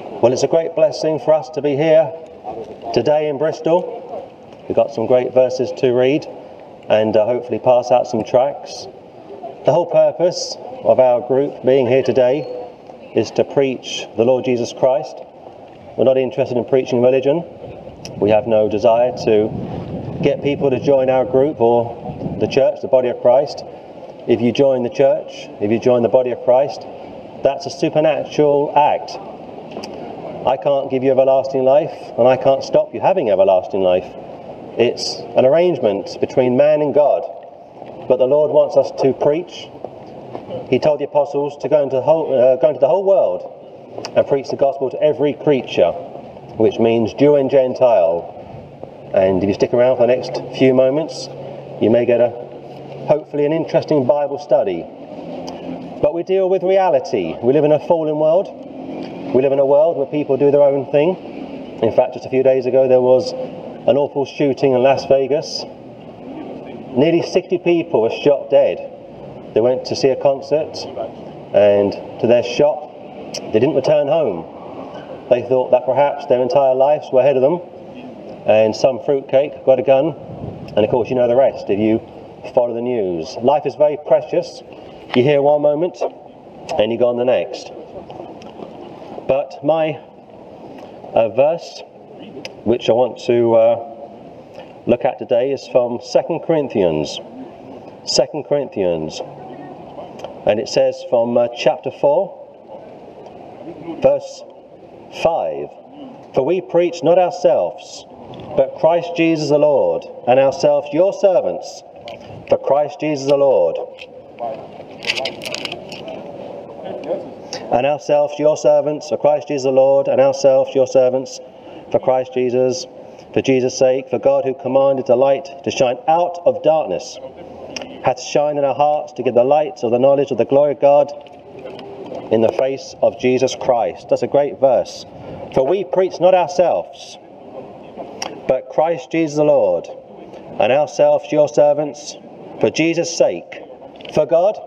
Well, it's a great blessing for us to be here today in Bristol. We've got some great verses to read and uh, hopefully pass out some tracts. The whole purpose of our group being here today is to preach the Lord Jesus Christ. We're not interested in preaching religion. We have no desire to get people to join our group or the church, the body of Christ. If you join the church, if you join the body of Christ, that's a supernatural act. I can't give you everlasting life, and I can't stop you having everlasting life. It's an arrangement between man and God. But the Lord wants us to preach. He told the apostles to go into the whole, uh, go into the whole world and preach the gospel to every creature, which means Jew and Gentile. And if you stick around for the next few moments, you may get a hopefully an interesting Bible study. But we deal with reality. We live in a fallen world. We live in a world where people do their own thing. In fact, just a few days ago, there was an awful shooting in Las Vegas. Nearly 60 people were shot dead. They went to see a concert, and to their shock, they didn't return home. They thought that perhaps their entire lives were ahead of them, and some fruitcake got a gun, and of course, you know the rest if you follow the news. Life is very precious. You hear one moment, and you go on the next. But my uh, verse, which I want to uh, look at today, is from 2 Corinthians. 2 Corinthians. And it says from uh, chapter 4, verse 5 For we preach not ourselves, but Christ Jesus the Lord, and ourselves your servants, for Christ Jesus the Lord and ourselves your servants for Christ Jesus the Lord, and ourselves your servants for Christ Jesus, for Jesus' sake, for God who commanded the light to shine out of darkness, hath shined in our hearts to give the light of the knowledge of the glory of God in the face of Jesus Christ. That's a great verse. For we preach not ourselves, but Christ Jesus the Lord, and ourselves your servants, for Jesus' sake, for God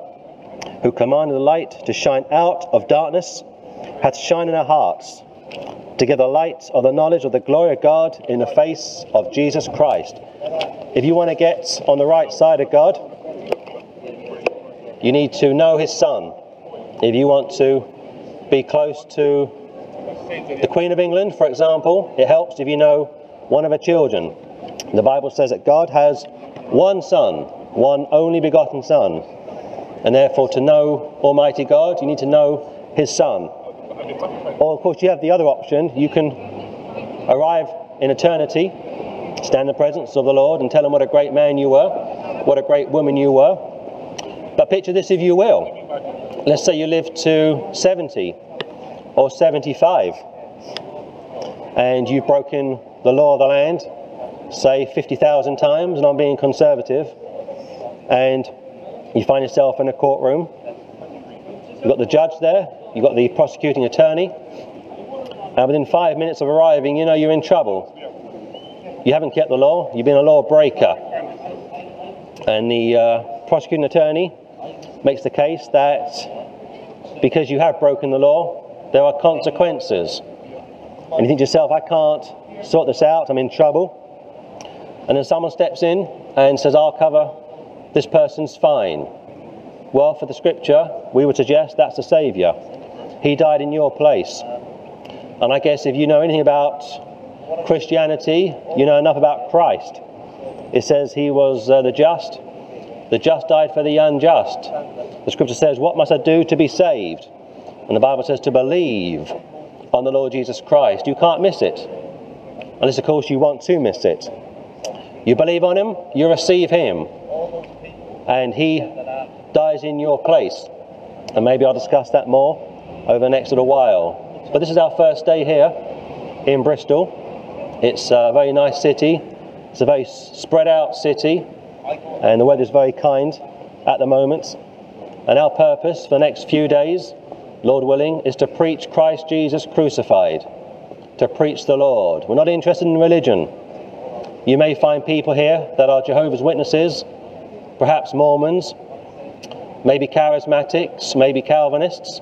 who commanded the light to shine out of darkness, hath shine in our hearts to give the light of the knowledge of the glory of God in the face of Jesus Christ. If you want to get on the right side of God, you need to know His Son. If you want to be close to the Queen of England, for example, it helps if you know one of her children. The Bible says that God has one Son, one only begotten Son and therefore, to know Almighty God, you need to know His Son. Or, of course, you have the other option. You can arrive in eternity, stand in the presence of the Lord, and tell Him what a great man you were, what a great woman you were. But picture this if you will. Let's say you live to 70 or 75, and you've broken the law of the land, say 50,000 times, and I'm being conservative, and you find yourself in a courtroom. You've got the judge there, you've got the prosecuting attorney, and within five minutes of arriving, you know you're in trouble. You haven't kept the law, you've been a lawbreaker. And the uh, prosecuting attorney makes the case that because you have broken the law, there are consequences. And you think to yourself, I can't sort this out, I'm in trouble. And then someone steps in and says, I'll cover this person's fine. Well, for the scripture, we would suggest that's the Saviour. He died in your place. And I guess if you know anything about Christianity, you know enough about Christ. It says he was uh, the just, the just died for the unjust. The scripture says, What must I do to be saved? And the Bible says to believe on the Lord Jesus Christ. You can't miss it. Unless, of course, you want to miss it. You believe on him, you receive him and he dies in your place. And maybe I'll discuss that more over the next little while. But this is our first day here in Bristol. It's a very nice city. It's a very spread out city, and the weather is very kind at the moment. And our purpose for the next few days, Lord willing, is to preach Christ Jesus crucified, to preach the Lord. We're not interested in religion. You may find people here that are Jehovah's Witnesses perhaps Mormons, maybe charismatics, maybe Calvinists.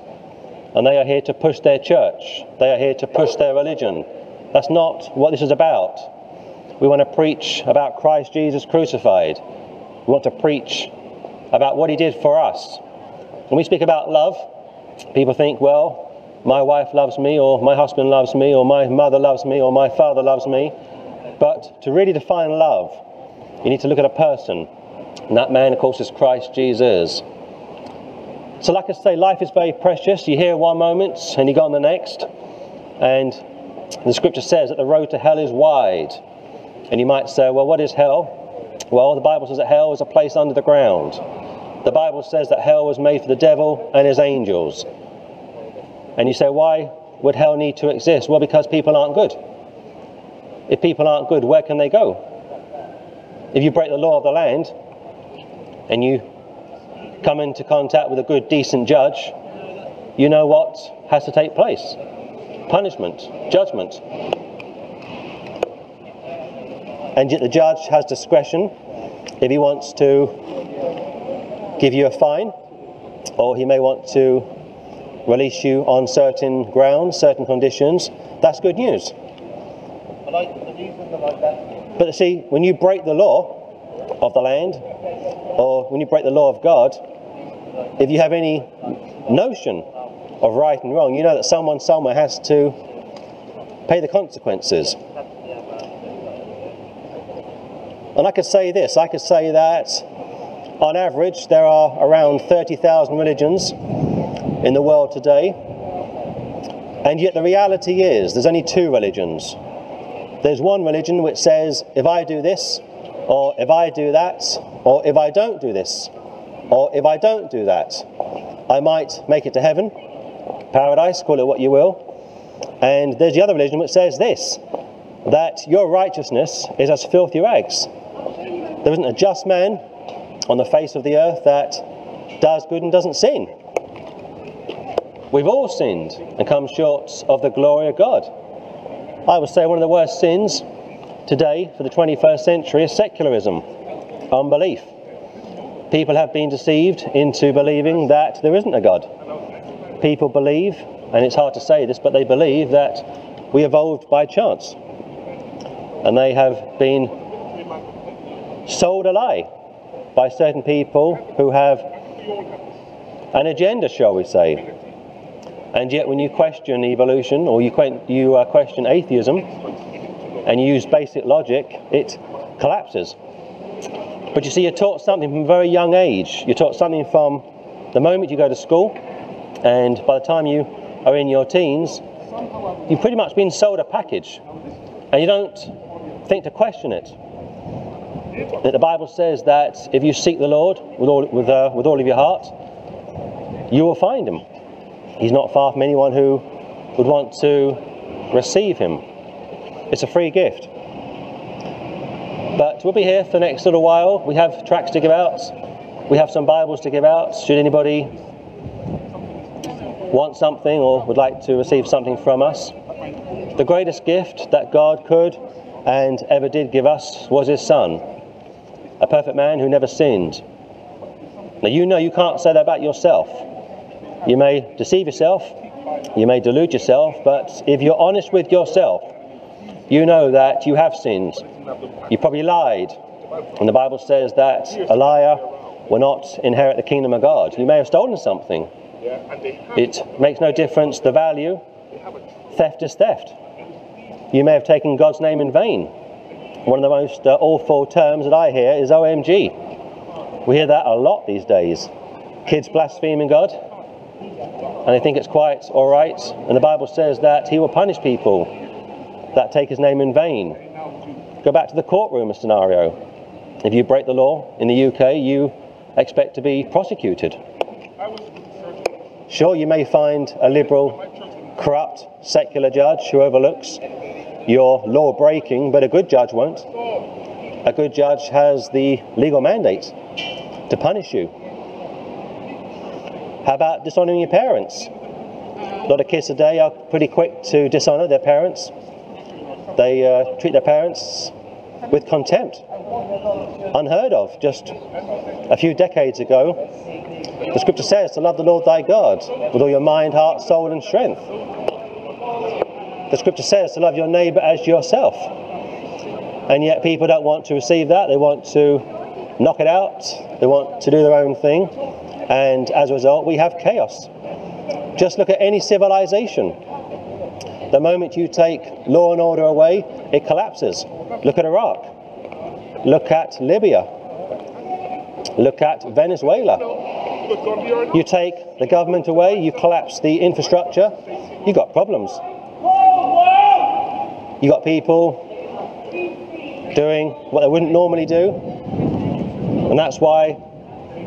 and they are here to push their church. They are here to push their religion. That's not what this is about. We want to preach about Christ Jesus crucified. We want to preach about what he did for us. When we speak about love, people think, well, my wife loves me, or my husband loves me, or my mother loves me, or my father loves me. But to really define love, you need to look at a person. And that man, of course, is Christ Jesus. So, like I say, life is very precious. You hear one moment and you go on the next. And the scripture says that the road to hell is wide. And you might say, well, what is hell? Well, the Bible says that hell is a place under the ground. The Bible says that hell was made for the devil and his angels. And you say, why would hell need to exist? Well, because people aren't good. If people aren't good, where can they go? If you break the law of the land and you come into contact with a good, decent judge, you know what has to take place punishment, judgment. And yet the judge has discretion if he wants to give you a fine or he may want to release you on certain grounds, certain conditions. That's good news. But see, when you break the law of the land, or when you break the law of God, if you have any notion of right and wrong, you know that someone somewhere has to pay the consequences. And I could say this I could say that on average there are around 30,000 religions in the world today, and yet the reality is there's only two religions there's one religion which says, if I do this, or if I do that, or if I don't do this, or if I don't do that, I might make it to heaven, paradise, call it what you will. And there's the other religion which says this that your righteousness is as filthy rags. There isn't a just man on the face of the earth that does good and doesn't sin. We've all sinned and come short of the glory of God. I would say one of the worst sins today for the 21st century is secularism, unbelief. People have been deceived into believing that there isn't a God. People believe, and it's hard to say this, but they believe that we evolved by chance. And they have been sold a lie by certain people who have an agenda, shall we say, and yet, when you question evolution or you, uh, question atheism and you use basic logic, it collapses. But you see, you're taught something from a very young age. You're taught something from the moment you go to school, and by the time you are in your teens, you've pretty much been sold a package, and you don't think to question it. That the Bible says that if you seek the Lord with all, with, uh, with all of your heart, you will find Him. He's not far from anyone who would want to receive him. It's a free gift. But we'll be here for the next little while. We have tracts to give out. We have some Bibles to give out. Should anybody want something or would like to receive something from us, the greatest gift that God could and ever did give us was His Son, a perfect man who never sinned. Now, you know you can't say that about yourself. You may deceive yourself, you may delude yourself, but if you're honest with yourself, you know that you have sinned. You probably lied. And the Bible says that a liar will not inherit the kingdom of God. You may have stolen something. It makes no difference the value. Theft is theft. You may have taken God's name in vain. One of the most uh, awful terms that I hear is OMG. We hear that a lot these days. Kids blaspheming God, and they think it's quite all right. And the Bible says that he will punish people that take his name in vain. Go back to the courtroom scenario. If you break the law in the UK, you expect to be prosecuted. Sure, you may find a liberal, corrupt, secular judge who overlooks your law breaking, but a good judge won't. A good judge has the legal mandate to punish you how about dishonoring your parents? A lot of kids today are pretty quick to dishonor their parents. They uh, treat their parents with contempt. Unheard of. Just a few decades ago, The scripture says to love the Lord thy God with all your mind, heart, soul, and strength. The scripture says to love your neighbour as yourself. And yet people don't want to receive that. They want to knock it out. They want to do their own thing. And as a result, we have chaos. Just look at any civilization. The moment you take law and order away, it collapses. Look at Iraq. Look at Libya. Look at Venezuela. You take the government away, you collapse the infrastructure, you've got problems. You've got people doing what they wouldn't normally do. And that's why,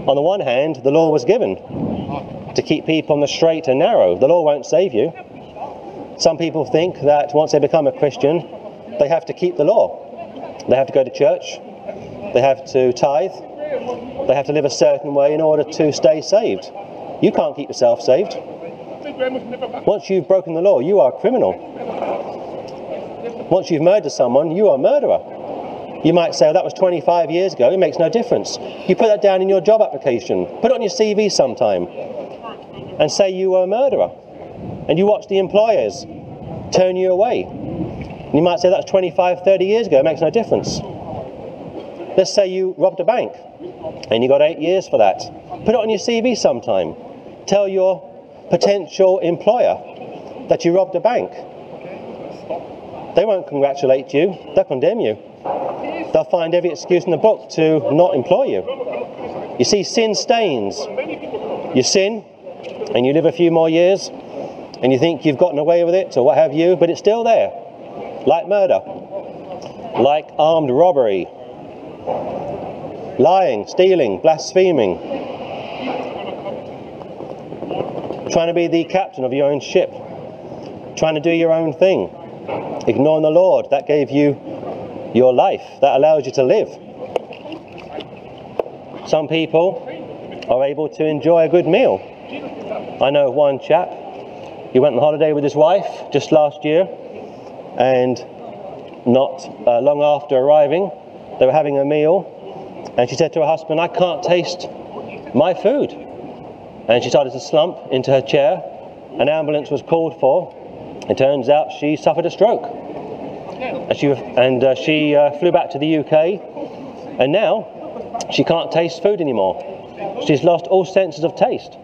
on the one hand, the law was given to keep people on the straight and narrow. The law won't save you. Some people think that once they become a Christian, they have to keep the law. They have to go to church, they have to tithe, they have to live a certain way in order to stay saved. You can't keep yourself saved. Once you've broken the law, you are a criminal. Once you've murdered someone, you are a murderer. You might say, oh, that was 25 years ago, it makes no difference. You put that down in your job application, put it on your CV sometime, and say you were a murderer. And you watch the employers turn you away. And you might say that's 25, 30 years ago, it makes no difference. Let's say you robbed a bank and you got eight years for that. Put it on your CV sometime. Tell your potential employer that you robbed a bank. They won't congratulate you, they'll condemn you. They'll find every excuse in the book to not employ you. You see, sin stains. You sin and you live a few more years and you think you've gotten away with it or what have you, but it's still there. Like murder, like armed robbery, lying, stealing, blaspheming, trying to be the captain of your own ship, trying to do your own thing, ignoring the Lord that gave you your life, that allows you to live. Some people are able to enjoy a good meal. I know of one chap, he went on holiday with his wife just last year, and not uh, long after arriving, they were having a meal, and she said to her husband, I can't taste my food. And she started to slump into her chair. An ambulance was called for. It turns out she suffered a stroke. And she, and, uh, she uh, flew back to the UK, and now she can't taste food anymore. She's lost all senses of taste.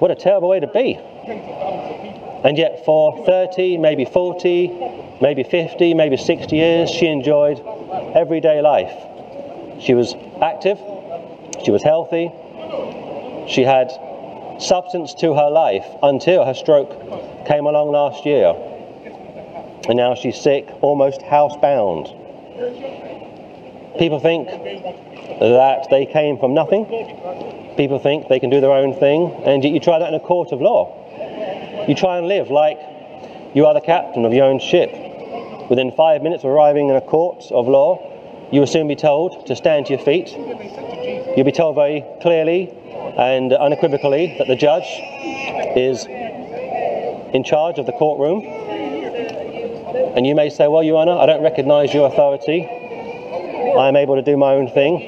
What a terrible way to be. And yet, for 30, maybe 40, maybe 50, maybe 60 years, she enjoyed everyday life. She was active, she was healthy, she had substance to her life until her stroke came along last year. And now she's sick, almost housebound. People think that they came from nothing. People think they can do their own thing, and you try that in a court of law. You try and live like you are the captain of your own ship. Within five minutes of arriving in a court of law, you will soon be told to stand to your feet. You'll be told very clearly and unequivocally that the judge is in charge of the courtroom. And you may say, Well, Your Honour, I don't recognise your authority. I am able to do my own thing.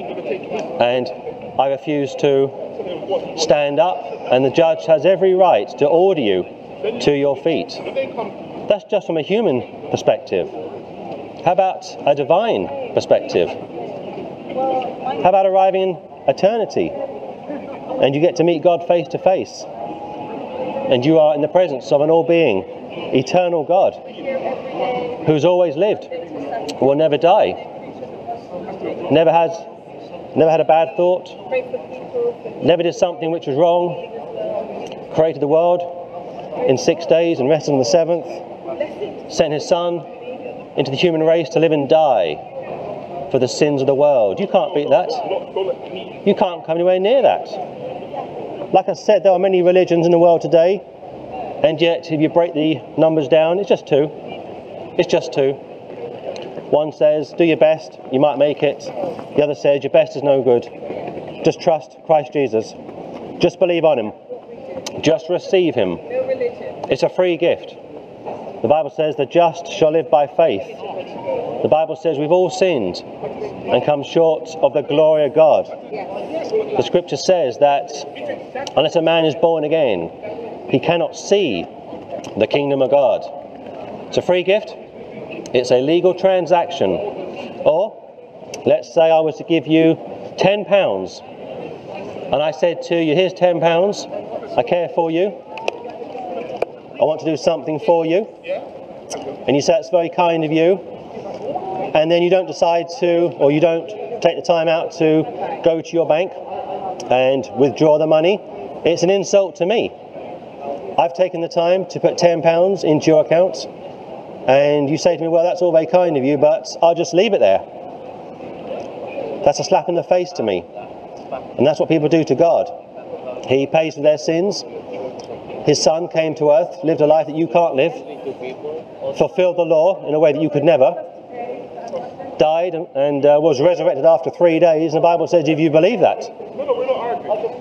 And I refuse to stand up. And the judge has every right to order you to your feet. That's just from a human perspective. How about a divine perspective? How about arriving in eternity and you get to meet God face to face and you are in the presence of an all being, eternal God who's always lived, will never die, never has never had a bad thought, never did something which was wrong, created the world in six days and rested on the seventh, sent his son into the human race to live and die for the sins of the world. You can't beat that. You can't come anywhere near that. Like I said, there are many religions in the world today, and yet if you break the numbers down, it's just two. It's just two. One says, do your best, you might make it. The other says, your best is no good. Just trust Christ Jesus. Just believe on him. Just receive him. It's a free gift. The Bible says the just shall live by faith. The Bible says we've all sinned and come short of the glory of God. The scripture says that unless a man is born again, he cannot see the kingdom of God. It's a free gift, it's a legal transaction. Or, let's say I was to give you £10 and I said to you, here's £10, I care for you, I want to do something for you. And you say it's very kind of you. And then you don't decide to, or you don't take the time out to go to your bank and withdraw the money. It's an insult to me. I've taken the time to put £10 into your account, and you say to me, Well, that's all very kind of you, but I'll just leave it there. That's a slap in the face to me. And that's what people do to God. He pays for their sins, his son came to earth, lived a life that you can't live, fulfilled the law in a way that you could never, died and, and uh, was resurrected after three days. And the Bible says, if you believe that,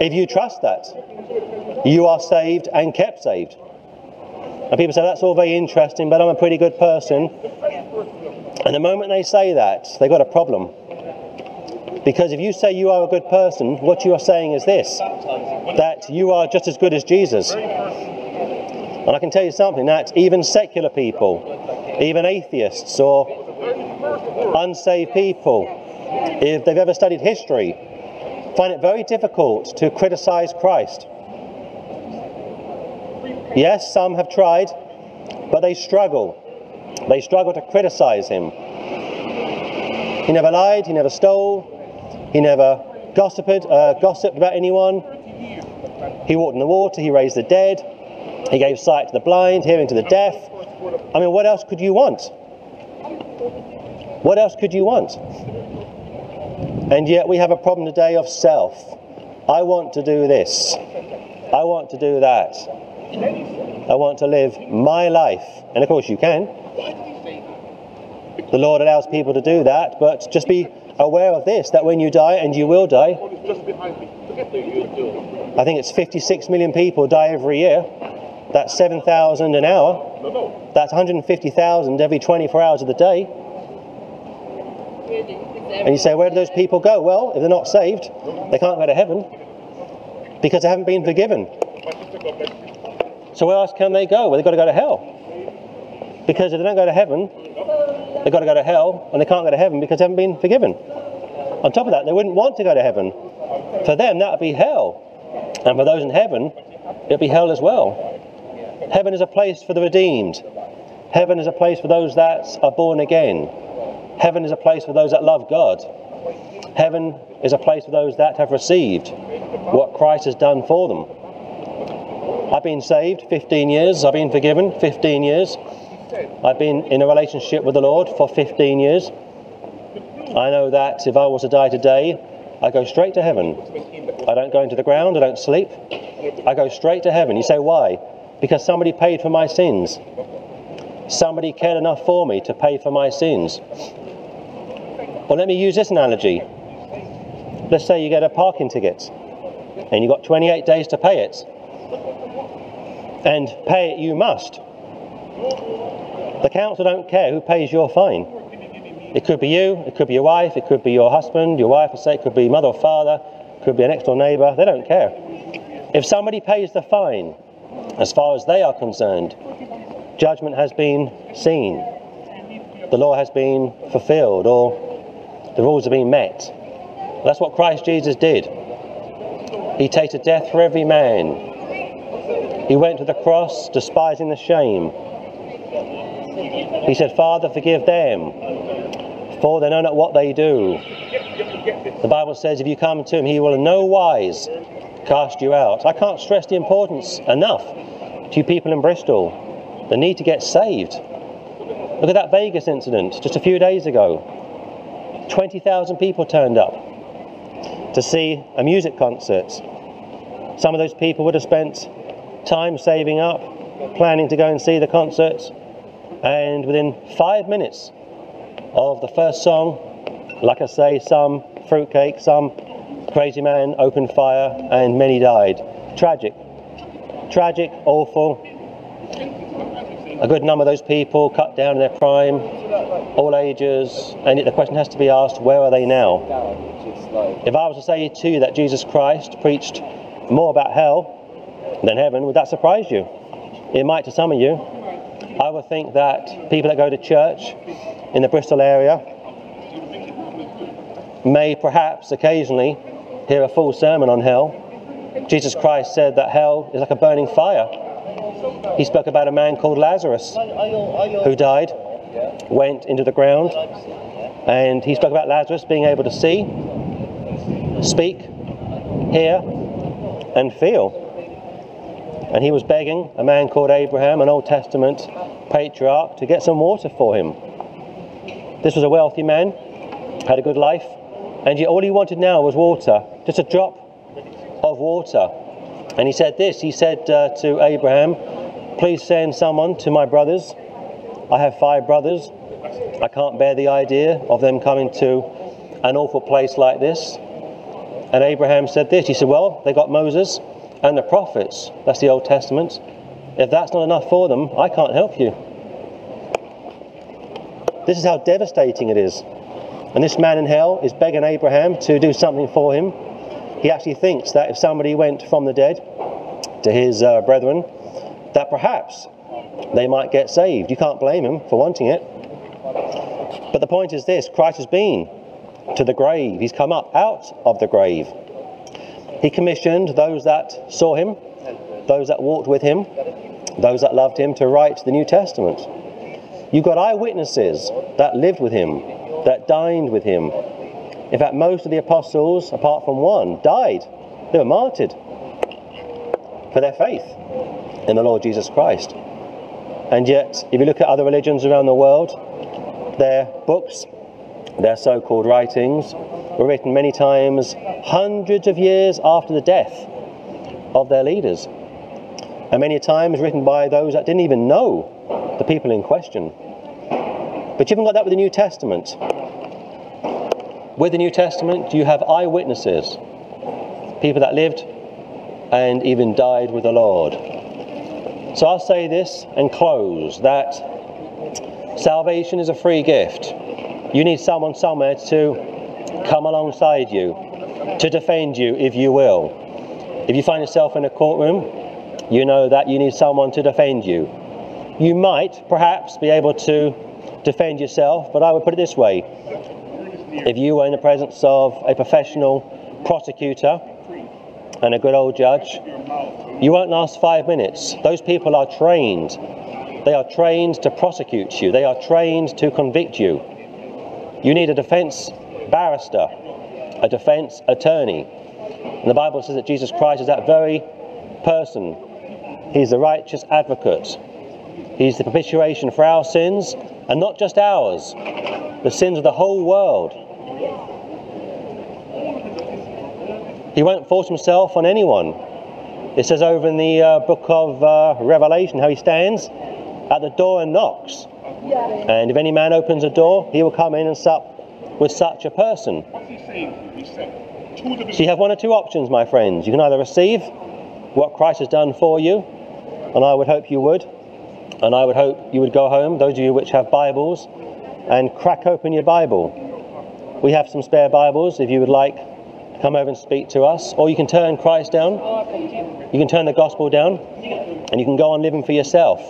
if you trust that, you are saved and kept saved. And people say, that's all very interesting, but I'm a pretty good person. And the moment they say that, they've got a problem. Because if you say you are a good person, what you are saying is this that you are just as good as Jesus. And I can tell you something that even secular people, even atheists or unsaved people, if they've ever studied history, find it very difficult to criticize Christ. Yes, some have tried, but they struggle. They struggle to criticize him. He never lied, he never stole, he never gossiped, uh, gossiped about anyone. He walked in the water, he raised the dead, he gave sight to the blind, hearing to the deaf. I mean, what else could you want? What else could you want? And yet we have a problem today of self. I want to do this. I want to do that. I want to live my life. And of course, you can. The Lord allows people to do that, but just be aware of this that when you die, and you will die, I think it's 56 million people die every year. That's 7,000 an hour. That's 150,000 every 24 hours of the day. And you say, where do those people go? Well, if they're not saved, they can't go to heaven because they haven't been forgiven. So where else can they go? Well, they've got to go to hell. Because if they don't go to heaven, they've got to go to hell, and they can't go to heaven because they haven't been forgiven. On top of that, they wouldn't want to go to heaven. For them, that would be hell. And for those in heaven, it would be hell as well. Heaven is a place for the redeemed. Heaven is a place for those that are born again. Heaven is a place for those that love God. Heaven is a place for those that have received what Christ has done for them. I've been saved 15 years, I've been forgiven 15 years. I've been in a relationship with the Lord for 15 years. I know that if I was to die today, I go straight to heaven. I don't go into the ground, I don't sleep. I go straight to heaven. You say, why? Because somebody paid for my sins. Somebody cared enough for me to pay for my sins. Well, let me use this analogy. Let's say you get a parking ticket and you've got 28 days to pay it. And pay it you must. The council don't care who pays your fine. It could be you, it could be your wife, it could be your husband, your wife, or say it could be mother or father, it could be an next door neighbour. They don't care. If somebody pays the fine, as far as they are concerned, judgment has been seen, the law has been fulfilled, or the rules have been met. That's what Christ Jesus did. He tasted death for every man. He went to the cross, despising the shame. He said, Father, forgive them, for they know not what they do. The Bible says, if you come to him, he will in no wise cast you out. I can't stress the importance enough to people in Bristol, the need to get saved. Look at that Vegas incident just a few days ago. 20,000 people turned up to see a music concert. Some of those people would have spent time saving up, planning to go and see the concert, and within five minutes of the first song, like I say, some fruitcake, some crazy man opened fire, and many died. Tragic. Tragic, awful. a good number of those people cut down in their prime, all ages, and yet the question has to be asked, where are they now? If I was to say to you that Jesus Christ preached more about hell than heaven, would that surprise you? It might to some of you. I would think that people that go to church in the Bristol area may perhaps occasionally hear a full sermon on hell. Jesus Christ said that hell is like a burning fire. He spoke about a man called Lazarus who died, went into the ground, and he spoke about Lazarus being able to see, speak, hear, and feel. And he was begging a man called Abraham, an Old Testament patriarch, to get some water for him. This was a wealthy man, had a good life, and yet all he wanted now was water, just a drop of water. And he said this he said uh, to Abraham, Please send someone to my brothers. I have five brothers. I can't bear the idea of them coming to an awful place like this. And Abraham said this He said, Well, they got Moses and the prophets. That's the Old Testament. If that's not enough for them, I can't help you. This is how devastating it is. And this man in hell is begging Abraham to do something for him. He actually thinks that if somebody went from the dead to his uh, brethren, that perhaps they might get saved. You can't blame him for wanting it. But the point is this Christ has been to the grave, he's come up out of the grave. He commissioned those that saw him, those that walked with him, those that loved him to write the New Testament. You've got eyewitnesses that lived with him, that dined with him. In fact, most of the apostles, apart from one, died. They were martyred for their faith in the Lord Jesus Christ. And yet, if you look at other religions around the world, their books, their so called writings, were written many times hundreds of years after the death of their leaders. And many times written by those that didn't even know the people in question. But you haven't got that with the New Testament. With the New Testament, you have eyewitnesses, people that lived and even died with the Lord. So I'll say this and close that salvation is a free gift. You need someone somewhere to come alongside you, to defend you, if you will. If you find yourself in a courtroom, you know that you need someone to defend you. You might perhaps be able to defend yourself, but I would put it this way if you were in the presence of a professional prosecutor and a good old judge, you won't last five minutes. Those people are trained. They are trained to prosecute you, they are trained to convict you. You need a defense barrister, a defense attorney. And the Bible says that Jesus Christ is that very person. He's the righteous advocate. He's the propitiation for our sins, and not just ours, the sins of the whole world. He won't force himself on anyone. It says over in the uh, book of uh, Revelation how he stands at the door and knocks. And if any man opens a door, he will come in and sup with such a person. So you have one or two options, my friends. You can either receive what Christ has done for you, and I would hope you would, and I would hope you would go home, those of you which have Bibles, and crack open your Bible. We have some spare Bibles if you would like to come over and speak to us, or you can turn Christ down, you can turn the gospel down, and you can go on living for yourself.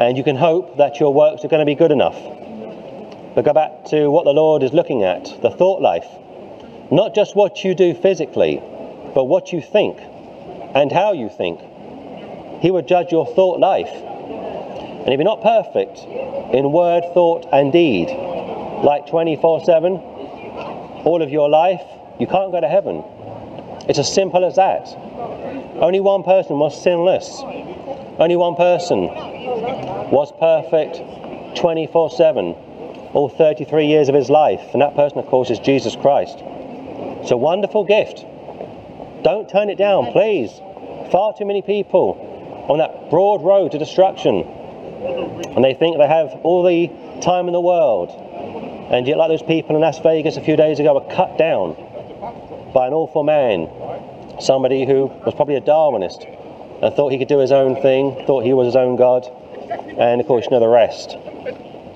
And you can hope that your works are going to be good enough. But go back to what the Lord is looking at the thought life. Not just what you do physically, but what you think and how you think. He would judge your thought life. And if you're not perfect in word, thought, and deed, like 24 7, all of your life, you can't go to heaven. It's as simple as that. Only one person was sinless. Only one person was perfect 24 7, all 33 years of his life. And that person, of course, is Jesus Christ. It's a wonderful gift. Don't turn it down, please. Far too many people on that broad road to destruction. And they think they have all the time in the world. And yet, like those people in Las Vegas a few days ago, were cut down by an awful man. Somebody who was probably a Darwinist and thought he could do his own thing, thought he was his own God. And of course, you know the rest.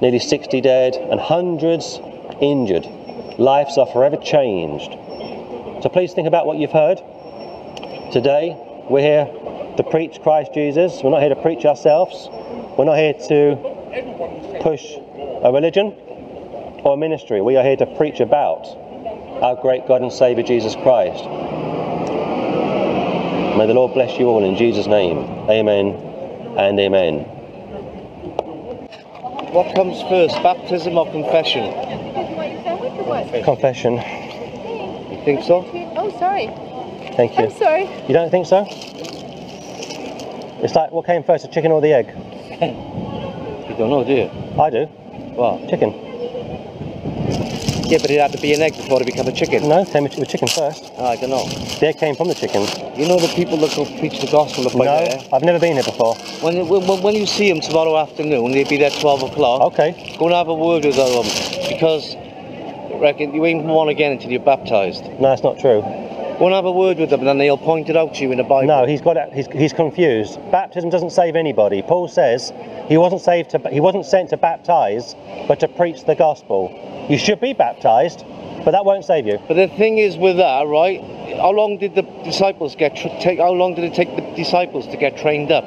Nearly 60 dead and hundreds injured. Lives are forever changed. So please think about what you've heard. Today, we're here to preach Christ Jesus. We're not here to preach ourselves. We're not here to push a religion or a ministry. We are here to preach about our great God and Saviour Jesus Christ. May the Lord bless you all in Jesus' name. Amen and amen. What comes first, baptism or confession? Confession. You think so? Oh, sorry. Thank you. I'm sorry. You don't think so? It's like what came first, the chicken or the egg? You don't know, do you? I do. What? Chicken. Yeah, but it had to be an egg before it became a chicken. No, came with chicken first. I don't know. The egg came from the chicken. You know the people that go preach the gospel up No, there? I've never been here before. When, you- when, when you see them tomorrow afternoon, they'll be there 12 o'clock. Okay. Go and have a word with them because I reckon you ain't born again until you're baptised. No, that's not true. And have a word with them and then they'll point it out to you in the Bible. No, he's got it. He's, he's confused. Baptism doesn't save anybody. Paul says he wasn't saved to. He wasn't sent to baptize, but to preach the gospel. You should be baptized, but that won't save you. But the thing is with that, right? How long did the disciples get take? How long did it take the disciples to get trained up?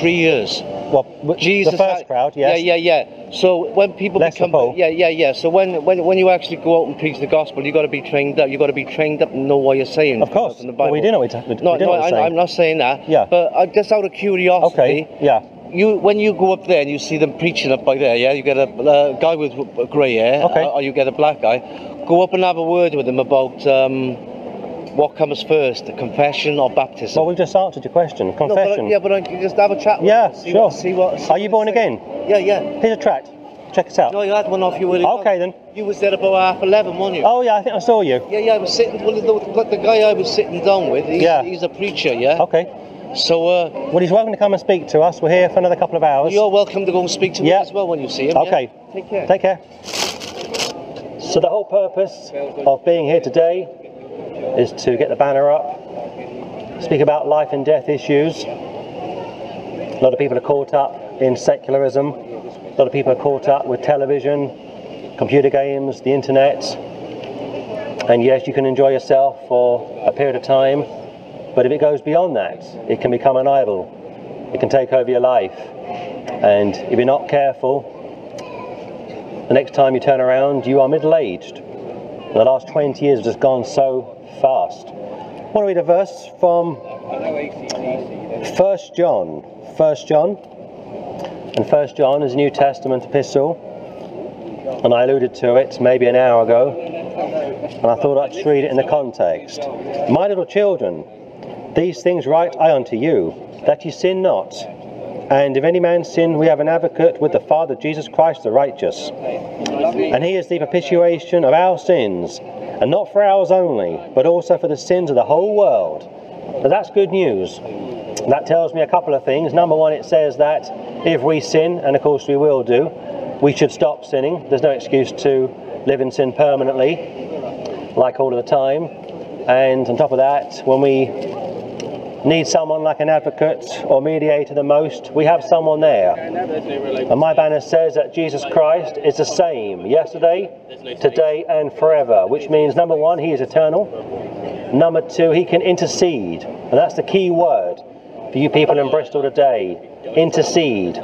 Three years. Well, Jesus. the first had- crowd, yes. Yeah, yeah, yeah. So when people Less become, yeah, yeah, yeah. So when, when when you actually go out and preach the gospel, you got to be trained up. You got to be trained up and know what you're saying. Of course. From the Well, we do know what we- No, no, I. I'm not saying that. Yeah. But uh, just out of curiosity, Okay. Yeah. you when you go up there and you see them preaching up by there, yeah, you get a uh, guy with grey hair, Okay. or you get a black guy. Go up and have a word with him about um, what comes first, the confession or baptism. Well, we've just answered your question. No, but Confession. yeah, but I can just have a chat. With Yeah, see sure. What, see what. see Are you born again? Yeah, yeah. Here's a tract. Check us out. No, you had one off you. Were Okay, then. You was there about half eleven, weren't you? Oh yeah, I think I saw you. Yeah, yeah. I was sitting. Well, the, the guy I was sitting down with, he's, Yeah. he's a preacher, yeah. Okay. So uh, Well, he's welcome to come and speak to us. We're here for another couple of hours. you're welcome to go and speak to Yeah. him as well when you see him. yeah? Okay. Take care. Take care. So the whole purpose of being here today is to get the banner up, speak about life and death issues. A lot of people are caught up in secularism. A lot of people are caught up with television, computer games, the internet. And yes, you can enjoy yourself for a period of time, but if it goes beyond that, it can become an idol. It can take over your life. And if you're not careful, the next time you turn around, you are middle aged. The last 20 years have just gone so fast. I want to read a verse from 1 John. 1 John. And 1 John is a New Testament epistle. And I alluded to it maybe an hour ago. And I thought I'd just read it in the context. My little children, these things write I unto you, that ye sin not. And if any man sin, we have an advocate with the Father, Jesus Christ the righteous. And he is the propitiation of our sins, and not for ours only, but also for the sins of the whole world. Now that's good news. That tells me a couple of things. Number one, it says that if we sin, and of course we will do, we should stop sinning. There's no excuse to live in sin permanently, like all of the time. And on top of that, when we need someone like an advocate or mediator the most, we have someone there. And my banner says that Jesus Christ is the same yesterday, today, and forever, which means number one, he is eternal. Number two, he can intercede. And that's the key word for you people in Bristol today intercede.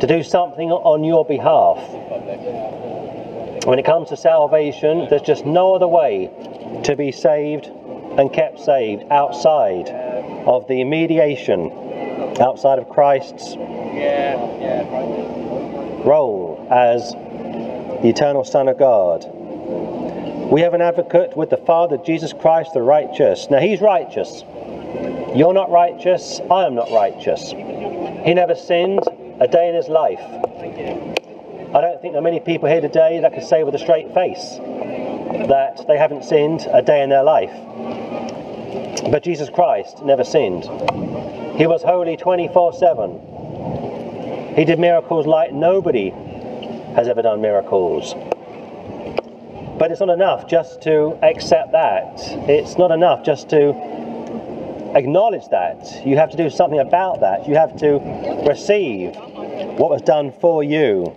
To do something on your behalf. When it comes to salvation, there's just no other way to be saved and kept saved outside of the mediation, outside of Christ's role as the eternal Son of God. We have an advocate with the Father, Jesus Christ the righteous. Now, he's righteous. You're not righteous. I am not righteous. He never sinned a day in his life. I don't think there are many people here today that could say with a straight face that they haven't sinned a day in their life. But Jesus Christ never sinned. He was holy 24 7. He did miracles like nobody has ever done miracles. But it's not enough just to accept that. It's not enough just to acknowledge that. You have to do something about that. You have to receive what was done for you.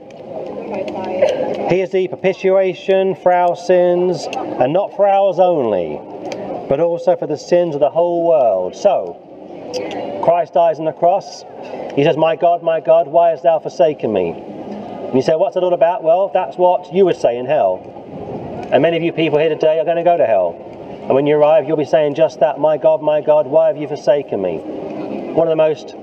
He is the propitiation for our sins, and not for ours only, but also for the sins of the whole world. So, Christ dies on the cross. He says, My God, my God, why hast thou forsaken me? And you say, What's it all about? Well, that's what you would say in hell. And many of you people here today are going to go to hell. And when you arrive, you'll be saying just that, My God, my God, why have you forsaken me? One of the most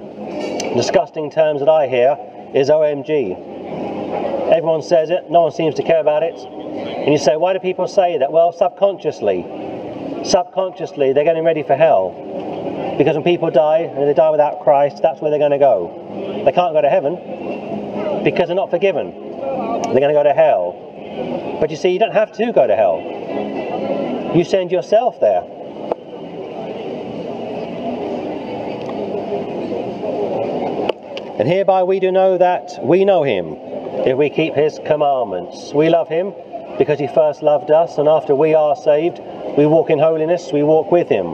disgusting terms that I hear is OMG. Everyone says it, no one seems to care about it. And you say, why do people say that? Well, subconsciously. Subconsciously, they're getting ready for hell. Because when people die and they die without Christ, that's where they're going to go. They can't go to heaven because they're not forgiven. They're going to go to hell. But you see, you don't have to go to hell. You send yourself there. And hereby we do know that we know him if we keep his commandments. We love him because he first loved us, and after we are saved, we walk in holiness, we walk with him.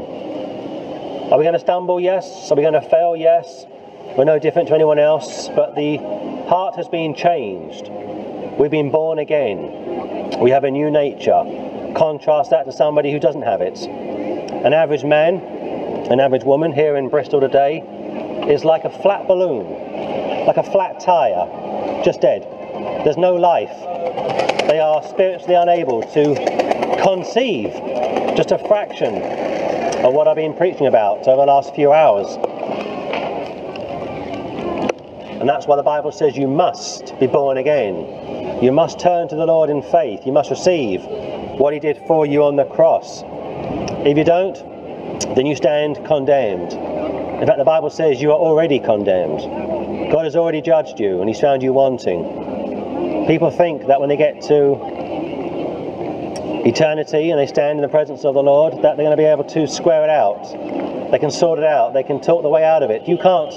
Are we going to stumble? Yes. Are we going to fail? Yes. We're no different to anyone else, but the heart has been changed. We've been born again. We have a new nature. Contrast that to somebody who doesn't have it. An average man, an average woman here in Bristol today is like a flat balloon, like a flat tyre, just dead. There's no life. They are spiritually unable to conceive just a fraction of what I've been preaching about over the last few hours. And that's why the Bible says you must be born again. You must turn to the Lord in faith. You must receive what He did for you on the cross. If you don't, then you stand condemned. In fact, the Bible says you are already condemned. God has already judged you and He's found you wanting. People think that when they get to eternity and they stand in the presence of the Lord, that they're going to be able to square it out. They can sort it out. They can talk the way out of it. You can't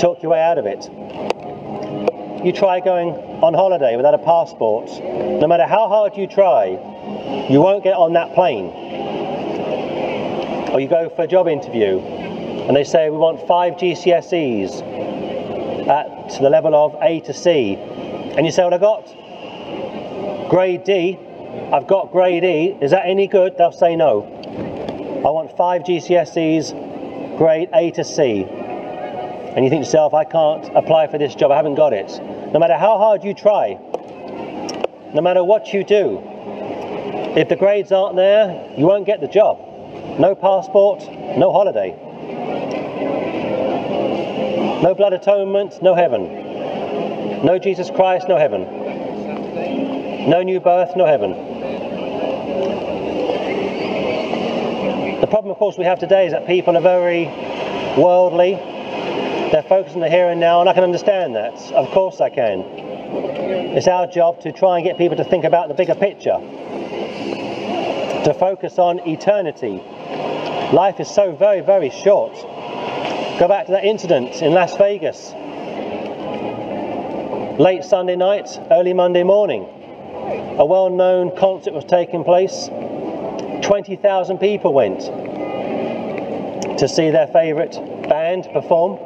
talk your way out of it. You try going on holiday without a passport. No matter how hard you try, you won't get on that plane. Or you go for a job interview and they say we want five GCSEs at the level of A to C and you say, what I got grade D, I've got grade E, is that any good? They'll say no. I want five GCSEs, grade A to C. And you think to yourself, I can't apply for this job, I haven't got it. No matter how hard you try, no matter what you do, if the grades aren't there, you won't get the job. No passport, no holiday. No blood atonement, no heaven. No Jesus Christ, no heaven. No new birth, no heaven. The problem, of course, we have today is that people are very worldly. They're focused on the here and now, and I can understand that. Of course, I can. It's our job to try and get people to think about the bigger picture, to focus on eternity. Life is so very, very short. Go back to that incident in Las Vegas late Sunday night, early Monday morning. A well known concert was taking place. 20,000 people went to see their favourite band perform.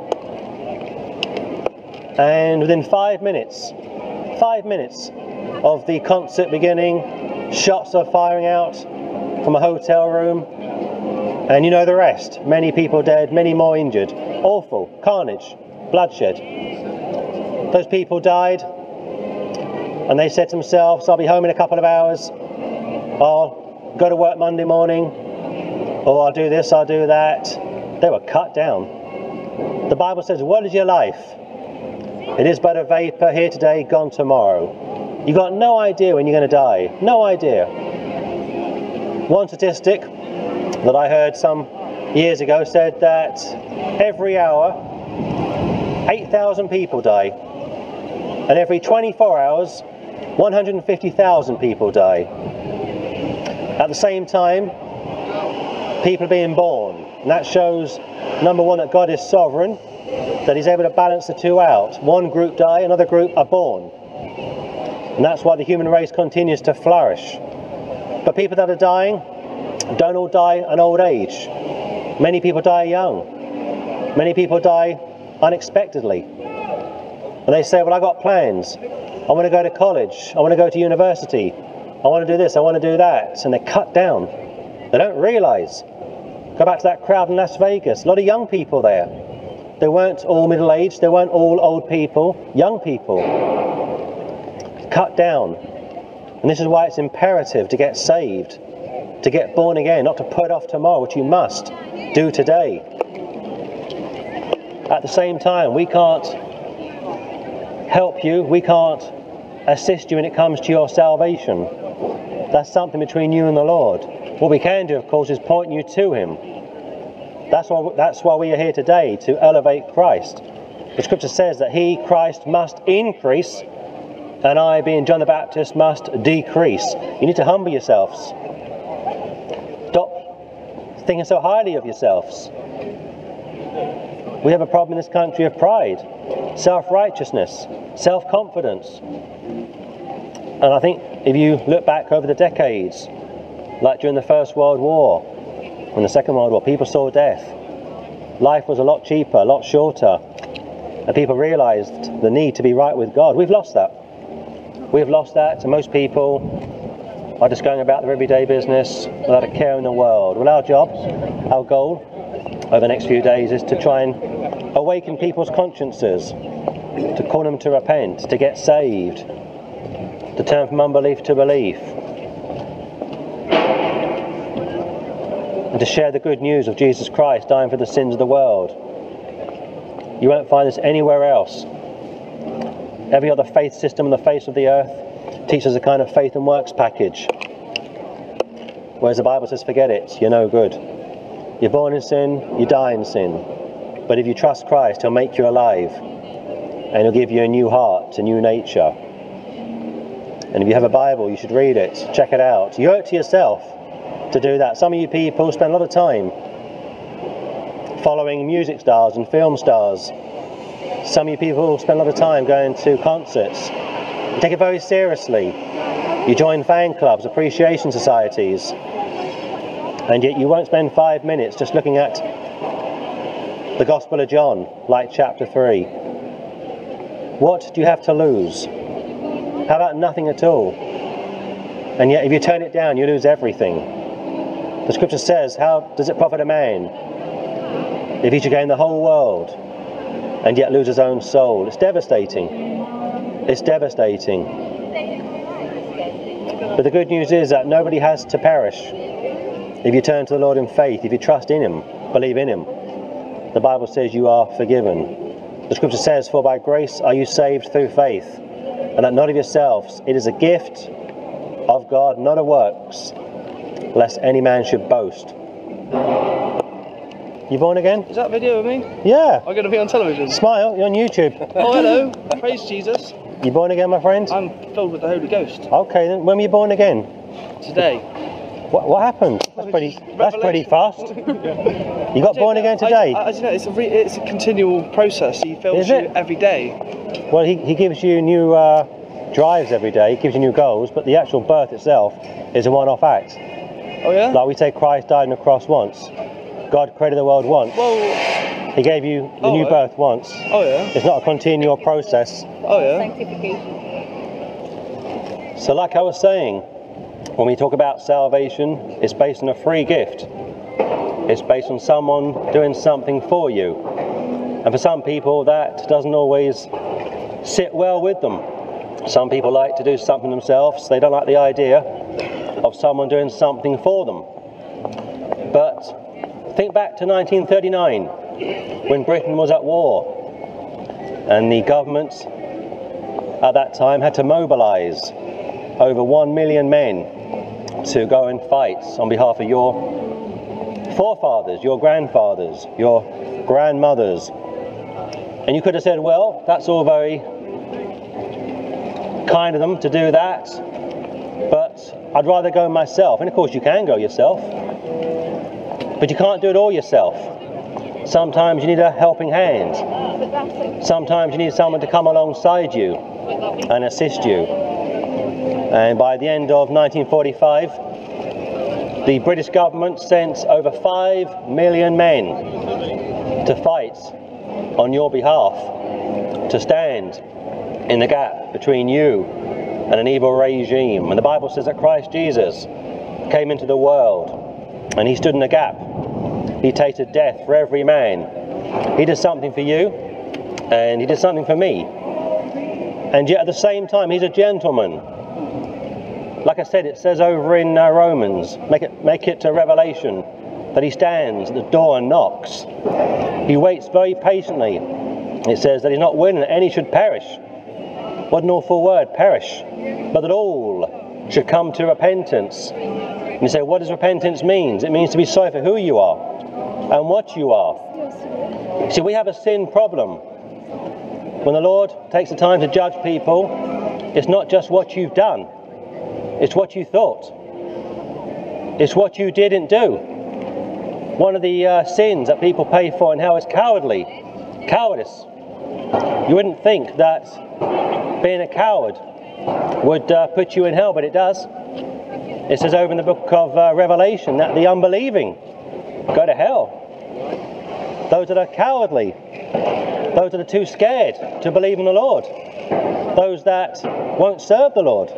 And within five minutes, five minutes of the concert beginning, shots are firing out from a hotel room. And you know the rest. Many people dead, many more injured. Awful. Carnage. Bloodshed. Those people died, and they said to themselves, I'll be home in a couple of hours, I'll go to work Monday morning, or I'll do this, I'll do that. They were cut down. The Bible says, What is your life? It is but a vapor here today, gone tomorrow. You've got no idea when you're going to die. No idea. One statistic that I heard some years ago said that every hour, 8,000 people die and every 24 hours, 150,000 people die. At the same time, people are being born. And that shows, number one, that God is sovereign, that He's able to balance the two out. One group die, another group are born. And that's why the human race continues to flourish. But people that are dying don't all die an old age. Many people die young. Many people die unexpectedly. And they say, Well, I got plans. I want to go to college. I want to go to university. I want to do this. I want to do that. And they're cut down. They don't realize. Go back to that crowd in Las Vegas. A lot of young people there. They weren't all middle aged, they weren't all old people, young people. Cut down. And this is why it's imperative to get saved, to get born again, not to put off tomorrow, which you must do today. At the same time, we can't help you, we can't assist you when it comes to your salvation. That's something between you and the Lord. What we can do, of course, is point you to Him. That's why, that's why we are here today, to elevate Christ. The scripture says that He, Christ, must increase, and I, being John the Baptist, must decrease. You need to humble yourselves. Stop thinking so highly of yourselves. We have a problem in this country of pride, self righteousness, self confidence. And I think if you look back over the decades, like during the First World War and the Second World War, people saw death. Life was a lot cheaper, a lot shorter, and people realized the need to be right with God. We've lost that. We've lost that, and most people are just going about their everyday business without a care in the world. Well, our job, our goal over the next few days is to try and awaken people's consciences, to call them to repent, to get saved, to turn from unbelief to belief, and to share the good news of Jesus Christ dying for the sins of the world. You won't find this anywhere else. Every other faith system on the face of the earth teaches a kind of faith and works package. Whereas the Bible says, forget it, you're no good. You're born in sin, you die in sin. But if you trust Christ, He'll make you alive and He'll give you a new heart, a new nature. And if you have a Bible, you should read it, check it out. You owe it to yourself to do that. Some of you people spend a lot of time following music stars and film stars. Some of you people spend a lot of time going to concerts. You take it very seriously. You join fan clubs, appreciation societies, and yet you won't spend five minutes just looking at the Gospel of John, like chapter 3. What do you have to lose? How about nothing at all? And yet, if you turn it down, you lose everything. The scripture says, How does it profit a man if he should gain the whole world and yet lose his own soul? It's devastating. It's devastating. But the good news is that nobody has to perish if you turn to the Lord in faith, if you trust in Him, believe in Him. The Bible says you are forgiven. The scripture says, For by grace are you saved through faith, and that not of yourselves. It is a gift of God, not of works, lest any man should boast. You born again? Is that video of me? Yeah. I'm going to be on television. Smile, you're on YouTube. Oh, hello. Praise Jesus. You born again, my friend? I'm filled with the Holy Ghost Okay, then when were you born again? today. What, what happened? That's pretty. That's pretty fast. You got born again today. I, I, don't know, it's a re, it's a continual process. He fills Is you it? every day. Well, he, he gives you new uh, drives every day. He gives you new goals, but the actual birth itself is a one-off act. Oh yeah. Like we say, Christ died on the cross once. God created the world once. Well. He gave you the Oh, new birth once. Oh yeah. It's not a continual process. Oh yeah. Sanctification. So, like I was saying, when we talk about salvation, it's based on a free gift. It's based on someone doing something for you. And for some people, that doesn't always sit well with them. Some people like to do something themselves, they don't like the idea of someone doing something for them. But think back to 1939 when Britain was at war and the government at that time had to mobilize over one million men to go and fight on behalf of your forefathers, your grandfathers, your grandmothers. And you could have said, well, that's all very kind of them to do that, but I'd rather go myself. And of course, you can go yourself, but you can't do it all yourself. Sometimes you need a helping hand. Sometimes you need someone to come alongside you and assist you. And by the end of 1945, the British government sent over 5 million men to fight on your behalf, to stand in the gap between you and an evil regime. And the Bible says that Christ Jesus came into the world and he stood in the gap. He tasted death for every man. He did something for you and he did something for me. And yet at the same time, he's a gentleman. Like I said, it says over in uh, Romans, make it, make it to Revelation, that he stands at the door and knocks. He waits very patiently. It says that he's not willing that any should perish. What an awful word, perish. But that all should come to repentance. And you say, what does repentance mean? It means to be sorry for who you are and what you are. See, we have a sin problem. When the Lord takes the time to judge people, it's not just what you've done, it's what you thought, it's what you didn't do. One of the uh, sins that people pay for and how it's cowardly, cowardice. You wouldn't think that being a coward would uh, put you in hell, but it does. It says over in the book of uh, Revelation that the unbelieving go to hell. Those that are cowardly those that are too scared to believe in the Lord. Those that won't serve the Lord.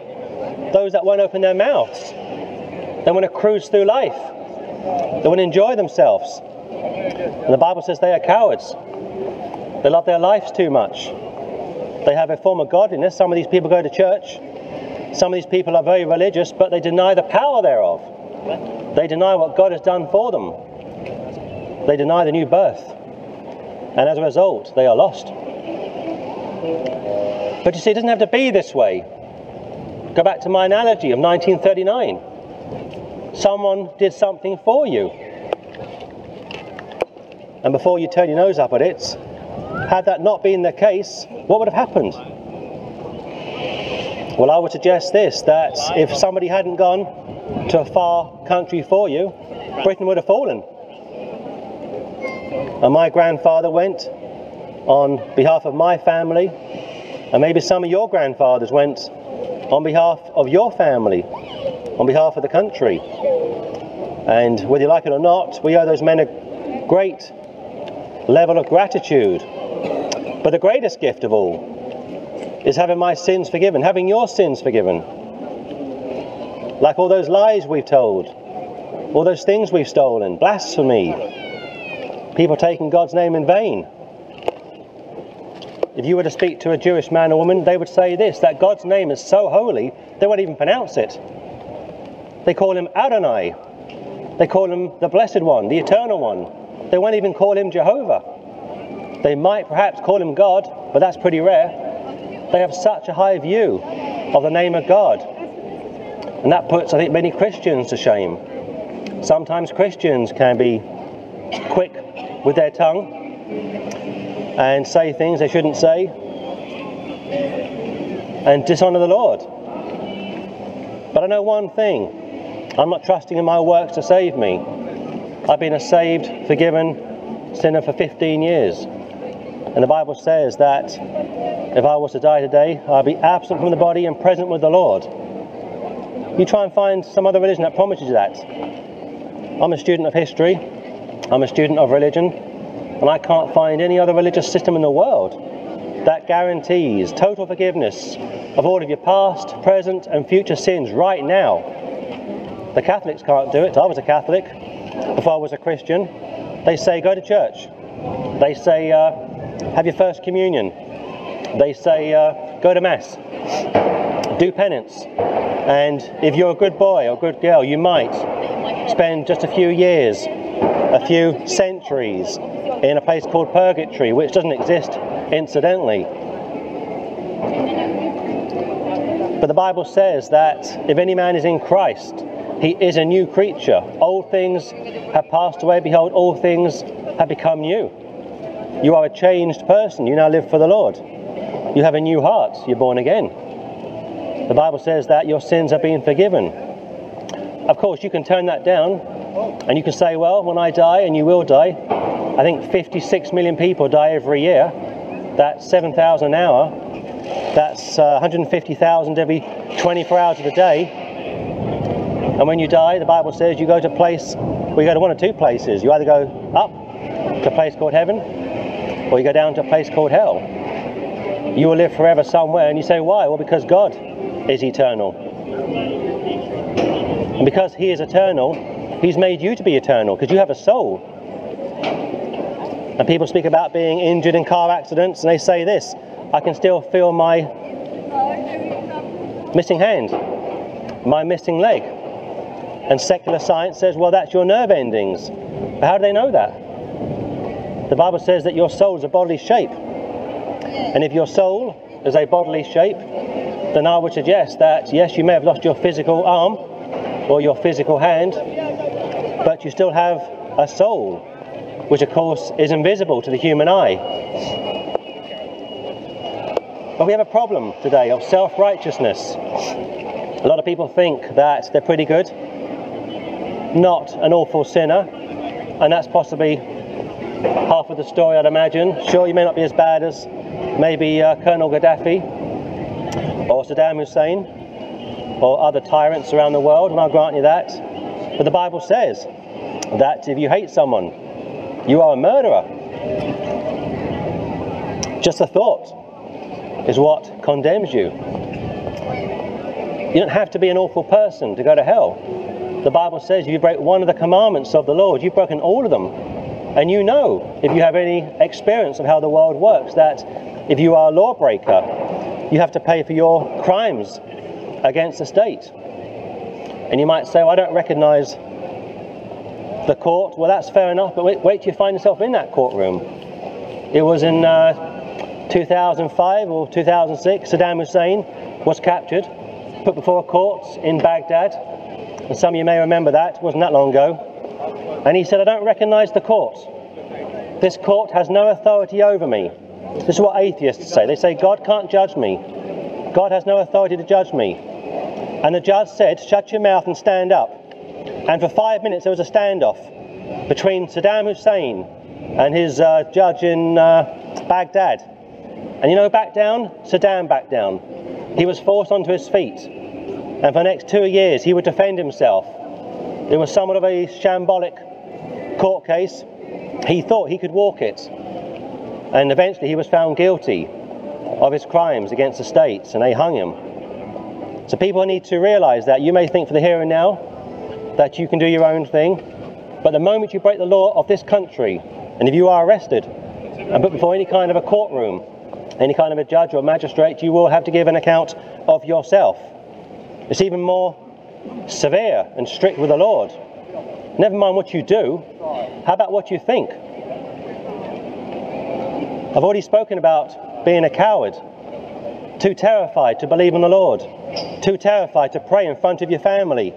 Those that won't open their mouths. They want to cruise through life. They want to enjoy themselves. And the Bible says they are cowards. They love their lives too much. They have a form of godliness. Some of these people go to church. Some of these people are very religious, but they deny the power thereof. They deny what God has done for them. They deny the new birth and as a result, they are lost. But you see, it doesn't have to be this way. Go back to my analogy of 1939. Someone did something for you. And before you turn your nose up at it, had that not been the case, what would have happened? Well, I would suggest this that if somebody hadn't gone to a far country for you, Britain would have fallen. And my grandfather went on behalf of my family, and maybe some of your grandfathers went on behalf of your family, on behalf of the country. And whether you like it or not, we owe those men a great level of gratitude. But the greatest gift of all is having my sins forgiven, having your sins forgiven. Like all those lies we've told, all those things we've stolen, blasphemy, people taking God's name in vain. If you were to speak to a Jewish man or woman, they would say this that God's name is so holy, they won't even pronounce it. They call him Adonai. They call him the Blessed One, the Eternal One. They won't even call him Jehovah. They might perhaps call him God, but that's pretty rare. They have such a high view of the name of God. And that puts, I think, many Christians to shame. Sometimes Christians can be quick with their tongue and say things they shouldn't say and dishonour the Lord. But I know one thing I'm not trusting in my works to save me. I've been a saved, forgiven sinner for 15 years. And the Bible says that if I was to die today, I'd be absent from the body and present with the Lord. You try and find some other religion that promises you that. I'm a student of history, I'm a student of religion, and I can't find any other religious system in the world that guarantees total forgiveness of all of your past, present, and future sins right now. The Catholics can't do it. I was a Catholic before I was a Christian. They say go to church. They say uh, have your first communion. They say uh, go to mass, do penance, and if you're a good boy or good girl, you might spend just a few years a few centuries in a place called purgatory, which doesn't exist incidentally. But the Bible says that if any man is in Christ, he is a new creature. Old things have passed away, behold, all things have become new. You are a changed person, you now live for the Lord. You have a new heart, you're born again. The Bible says that your sins have been forgiven. Of course, you can turn that down and you can say, well, when I die, and you will die, I think 56 million people die every year. That's 7,000 an hour. That's uh, 150,000 every 24 hours of the day. And when you die, the Bible says you go to a place, well, you go to one of two places. You either go up to a place called heaven, or you go down to a place called hell. You will live forever somewhere, and you say, why? Well, because God is eternal. And because He is eternal, He's made you to be eternal, because you have a soul. And people speak about being injured in car accidents, and they say this I can still feel my missing hand, my missing leg. And secular science says, well, that's your nerve endings. But how do they know that? The Bible says that your soul is a bodily shape. And if your soul is a bodily shape, then I would suggest that yes, you may have lost your physical arm or your physical hand, but you still have a soul, which of course is invisible to the human eye. But we have a problem today of self righteousness. A lot of people think that they're pretty good, not an awful sinner, and that's possibly half of the story, I'd imagine. Sure, you may not be as bad as maybe uh, Colonel Gaddafi or Saddam Hussein or other tyrants around the world, and I'll grant you that. But the Bible says that if you hate someone, you are a murderer. Just a thought is what condemns you. You don't have to be an awful person to go to hell. The Bible says if you break one of the commandments of the Lord, you've broken all of them. And you know, if you have any experience of how the world works, that if you are a lawbreaker, you have to pay for your crimes against the state. And you might say, well, I don't recognize the court. Well, that's fair enough, but wait, wait till you find yourself in that courtroom. It was in uh, 2005 or 2006, Saddam Hussein was captured, put before a court in Baghdad. And some of you may remember that, it wasn't that long ago. And he said, I don't recognize the court. This court has no authority over me. This is what atheists say. They say, God can't judge me. God has no authority to judge me. And the judge said, Shut your mouth and stand up. And for five minutes there was a standoff between Saddam Hussein and his uh, judge in uh, Baghdad. And you know, back down? Saddam backed down. He was forced onto his feet. And for the next two years, he would defend himself. It was somewhat of a shambolic court case. He thought he could walk it. And eventually he was found guilty of his crimes against the states and they hung him. So people need to realize that you may think for the here and now that you can do your own thing, but the moment you break the law of this country, and if you are arrested and put before any kind of a courtroom, any kind of a judge or magistrate, you will have to give an account of yourself. It's even more severe and strict with the Lord. Never mind what you do, how about what you think? I've already spoken about being a coward, too terrified to believe in the Lord, too terrified to pray in front of your family,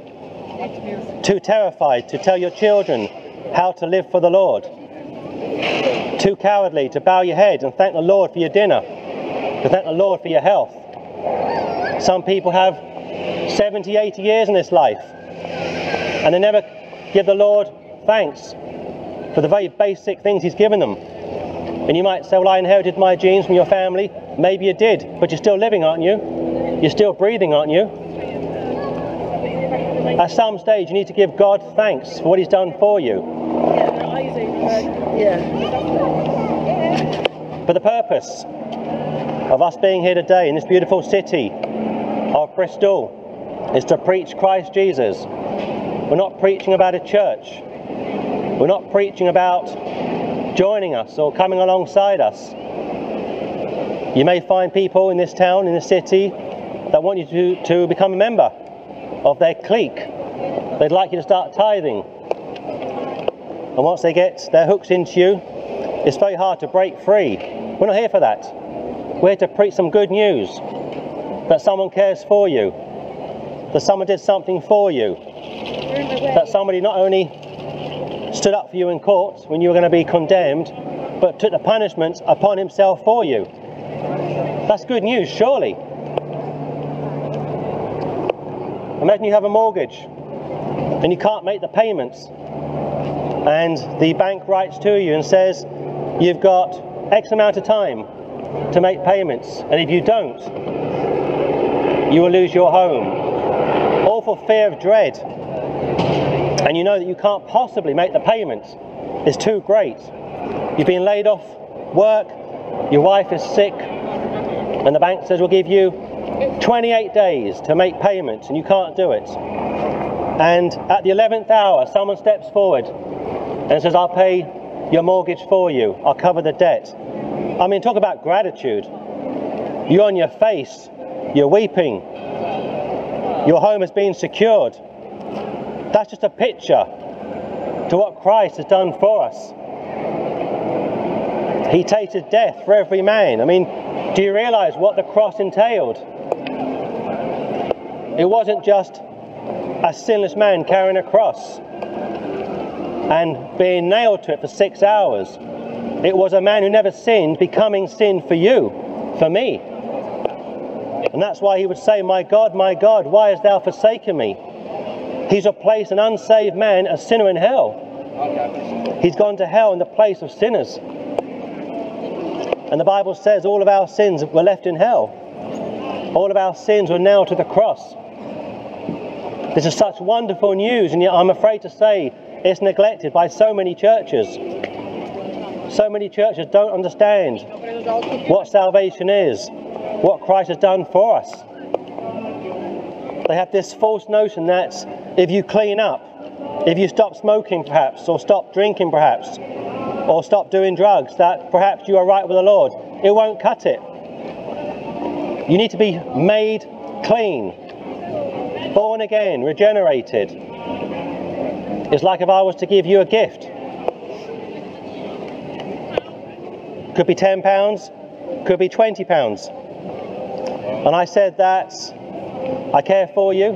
too terrified to tell your children how to live for the Lord, too cowardly to bow your head and thank the Lord for your dinner, to thank the Lord for your health. Some people have 70, 80 years in this life and they never give the Lord thanks for the very basic things He's given them. And you might say, Well, I inherited my genes from your family. Maybe you did, but you're still living, aren't you? You're still breathing, aren't you? At some stage, you need to give God thanks for what He's done for you. For the purpose of us being here today in this beautiful city of Bristol is to preach Christ Jesus. We're not preaching about a church. We're not preaching about joining us or coming alongside us. You may find people in this town, in this city, that want you to, to become a member of their clique. They'd like you to start tithing. And once they get their hooks into you, it's very hard to break free. We're not here for that. We're here to preach some good news that someone cares for you, that someone did something for you, that somebody not only stood up for you in court when you were going to be condemned, but took the punishment upon himself for you. That's good news, surely. Imagine you have a mortgage and you can't make the payments, and the bank writes to you and says, You've got X amount of time to make payments, and if you don't, you will lose your home. Awful fear of dread and you know that you can't possibly make the payment. It's too great. You've been laid off work, your wife is sick, and the bank says we'll give you 28 days to make payments, and you can't do it. And at the 11th hour, someone steps forward and says, I'll pay your mortgage for you, I'll cover the debt. I mean, talk about gratitude. You're on your face, you're weeping, your home has been secured. That's just a picture to what Christ has done for us. He tasted death for every man. I mean, do you realize what the cross entailed? It wasn't just a sinless man carrying a cross and being nailed to it for six hours. It was a man who never sinned becoming sin for you, for me. And that's why he would say, My God, my God, why hast thou forsaken me? He's replaced an unsaved man, a sinner in hell. He's gone to hell in the place of sinners. And the Bible says all of our sins were left in hell. All of our sins were nailed to the cross. This is such wonderful news, and yet I'm afraid to say it's neglected by so many churches. So many churches don't understand what salvation is, what Christ has done for us. They have this false notion that if you clean up, if you stop smoking perhaps, or stop drinking perhaps, or stop doing drugs, that perhaps you are right with the Lord. It won't cut it. You need to be made clean, born again, regenerated. It's like if I was to give you a gift. Could be £10, could be £20. And I said that I care for you,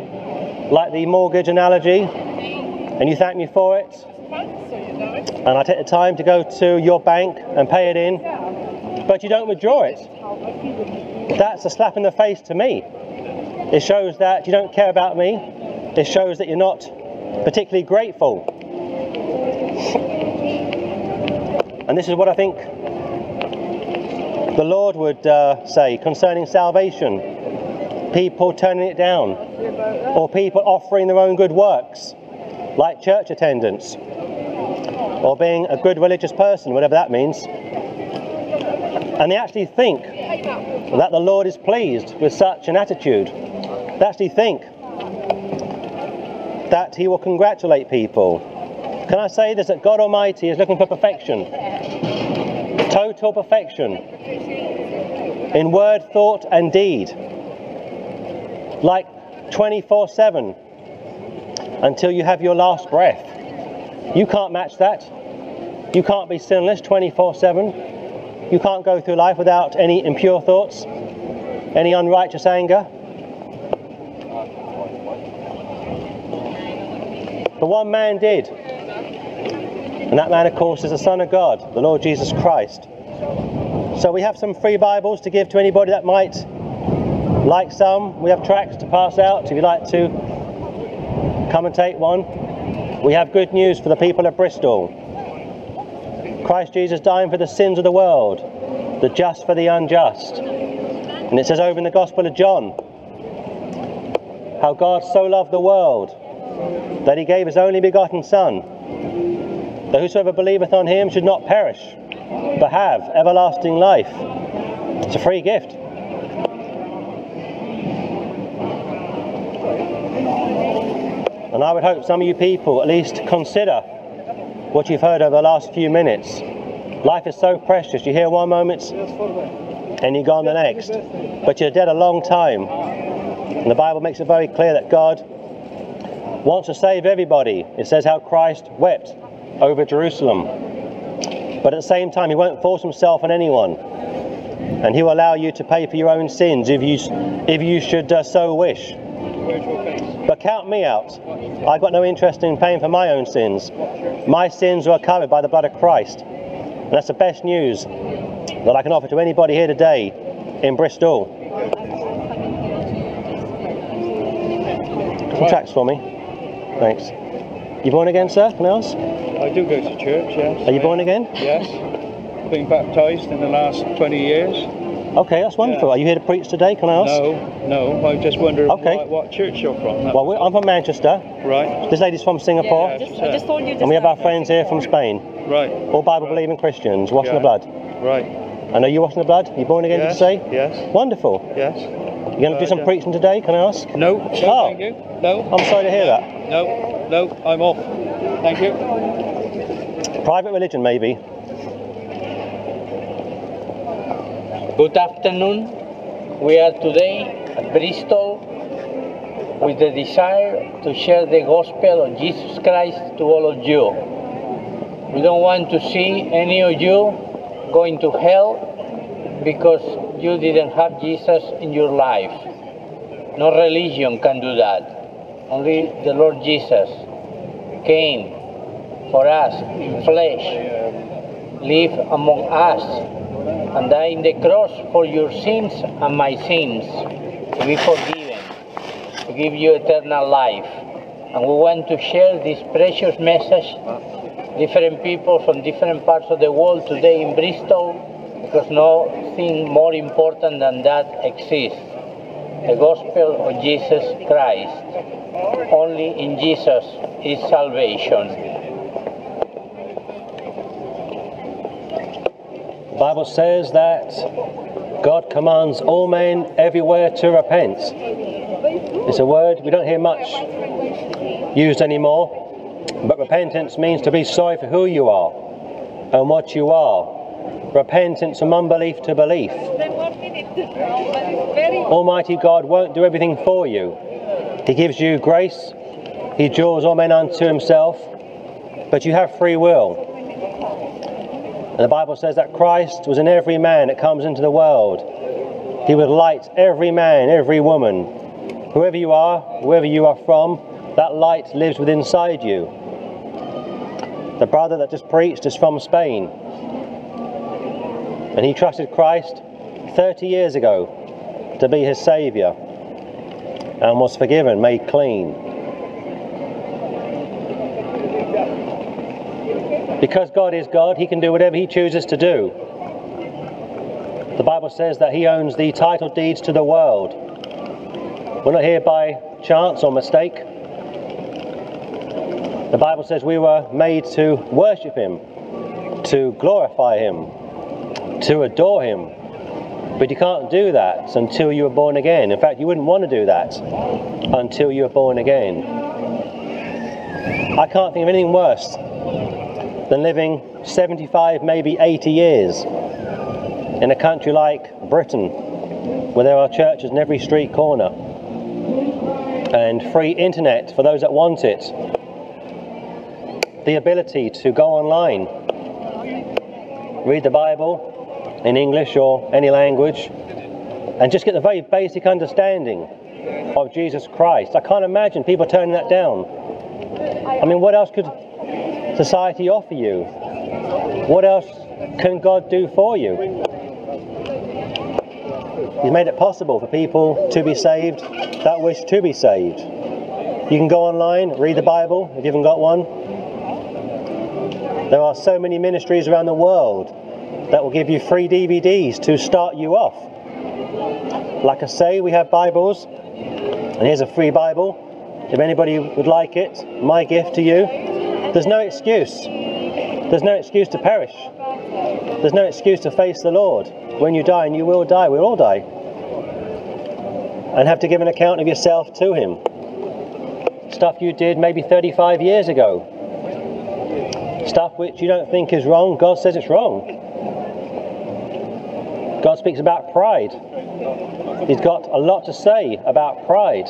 like the mortgage analogy, and you thank me for it. And I take the time to go to your bank and pay it in, but you don't withdraw it. That's a slap in the face to me. It shows that you don't care about me. It shows that you're not particularly grateful. And this is what I think the Lord would uh, say concerning salvation people turning it down, or people offering their own good works, like church attendance, or being a good religious person, whatever that means. And they actually think that the Lord is pleased with such an attitude. They actually think that He will congratulate people. Can I say this? That God Almighty is looking for perfection, total perfection in word, thought, and deed, like 24 7 until you have your last breath. You can't match that. You can't be sinless 24 7. You can't go through life without any impure thoughts, any unrighteous anger. But one man did. And that man, of course, is the Son of God, the Lord Jesus Christ. So we have some free Bibles to give to anybody that might like some. We have tracts to pass out if you'd like to come and take one. We have good news for the people of Bristol. Christ Jesus dying for the sins of the world, the just for the unjust. And it says over in the Gospel of John how God so loved the world that he gave his only begotten Son, that whosoever believeth on him should not perish, but have everlasting life. It's a free gift. And I would hope some of you people at least consider what you've heard over the last few minutes. Life is so precious. You hear one moment and you're gone the next. But you're dead a long time. And the Bible makes it very clear that God wants to save everybody. It says how Christ wept over Jerusalem. But at the same time, he won't force himself on anyone. And he will allow you to pay for your own sins if you, if you should uh, so wish. But count me out. I've got no interest in paying for my own sins. My sins are covered by the blood of Christ. And that's the best news that I can offer to anybody here today in Bristol. Some tracts for me. Thanks. You born again, sir? Can I ask? I do go to church, yes. Are you born again? Yes. Been baptised in the last 20 years. Okay, that's wonderful. Yeah. Are you here to preach today? Can I ask? No, no. I'm just wondering Okay. what, what church you're from. That- Well, we're, I'm from Manchester. right, This lady's from Singapore. Yeah, I just, I just told you just And we have our friends here from Spain, right, all Bible believing Christians, washing the blood. right. And are you washing the blood? You're born again, yes, did you say? Yes, Wonderful. yes. You're going to do Uh, some yeah. preaching today, can I ask? No, no, Oh. thank you. No, I'm sorry to hear that. no, no. I'm off. Thank you. Private religion, maybe. Good afternoon. We are today at Bristol with the desire to share the gospel of Jesus Christ to all of you. We don't want to see any of you going to hell because you didn't have Jesus in your life. No religion can do that. Only the Lord Jesus came for us in flesh, live among us, and die in the cross for your sins and my sins, to be forgiven, to give you eternal life. And we want to share this precious message, different people from different parts of the world today in Bristol, because nothing more important than that exists. The gospel of Jesus Christ. Only in Jesus is salvation. Bible says that God commands all men everywhere to repent. It's a word we don't hear much used anymore, but repentance means to be sorry for who you are and what you are. Repentance from unbelief to belief. Almighty God won't do everything for you. He gives you grace, He draws all men unto Himself, but you have free will. And the Bible says that Christ was in every man that comes into the world. He would light every man, every woman. Whoever you are, wherever you are from, that light lives within inside you. The brother that just preached is from Spain. And he trusted Christ 30 years ago to be his Saviour and was forgiven, made clean. Because God is God, He can do whatever He chooses to do. The Bible says that He owns the title deeds to the world. We're not here by chance or mistake. The Bible says we were made to worship Him, to glorify Him, to adore Him. But you can't do that until you are born again. In fact, you wouldn't want to do that until you are born again. I can't think of anything worse than living 75, maybe 80 years in a country like Britain, where there are churches in every street corner and free internet for those that want it, the ability to go online, read the Bible in English or any language, and just get the very basic understanding of Jesus Christ. I can't imagine people turning that down. I mean, what else could society offer you? What else can God do for you? He's made it possible for people to be saved that wish to be saved. You can go online, read the Bible if you haven't got one. There are so many ministries around the world that will give you free DVDs to start you off. Like I say, we have Bibles, and here's a free Bible. If anybody would like it, my gift to you. There's no excuse. There's no excuse to perish. There's no excuse to face the Lord. When you die, and you will die, we'll all die, and have to give an account of yourself to Him. Stuff you did maybe 35 years ago. Stuff which you don't think is wrong, God says it's wrong. God speaks about pride. He's got a lot to say about pride,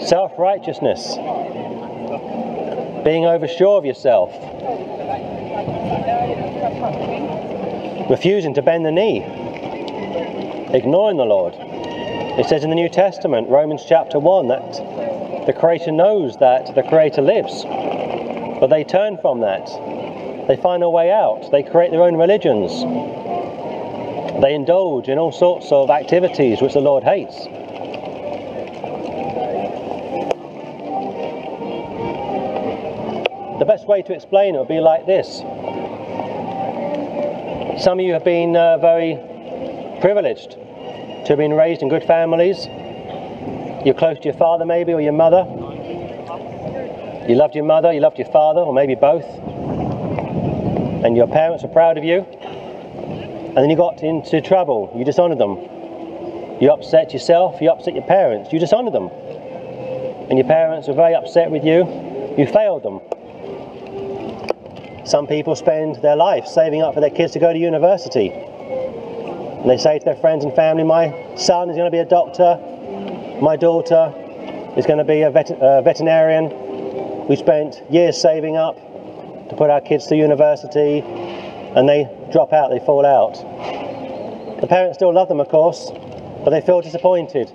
self righteousness, being oversure of yourself, refusing to bend the knee, ignoring the Lord. It says in the New Testament, Romans chapter 1, that the Creator knows that the Creator lives, but they turn from that. They find a way out, they create their own religions. They indulge in all sorts of activities which the Lord hates. Best way to explain it would be like this. Some of you have been uh, very privileged to have been raised in good families. You're close to your father, maybe, or your mother. You loved your mother, you loved your father, or maybe both. And your parents were proud of you. And then you got into trouble. You dishonored them. You upset yourself, you upset your parents, you dishonored them. And your parents were very upset with you. You failed them. Some people spend their life saving up for their kids to go to university. And they say to their friends and family, My son is going to be a doctor, my daughter is going to be a vet- uh, veterinarian. We spent years saving up to put our kids to university, and they drop out, they fall out. The parents still love them, of course, but they feel disappointed.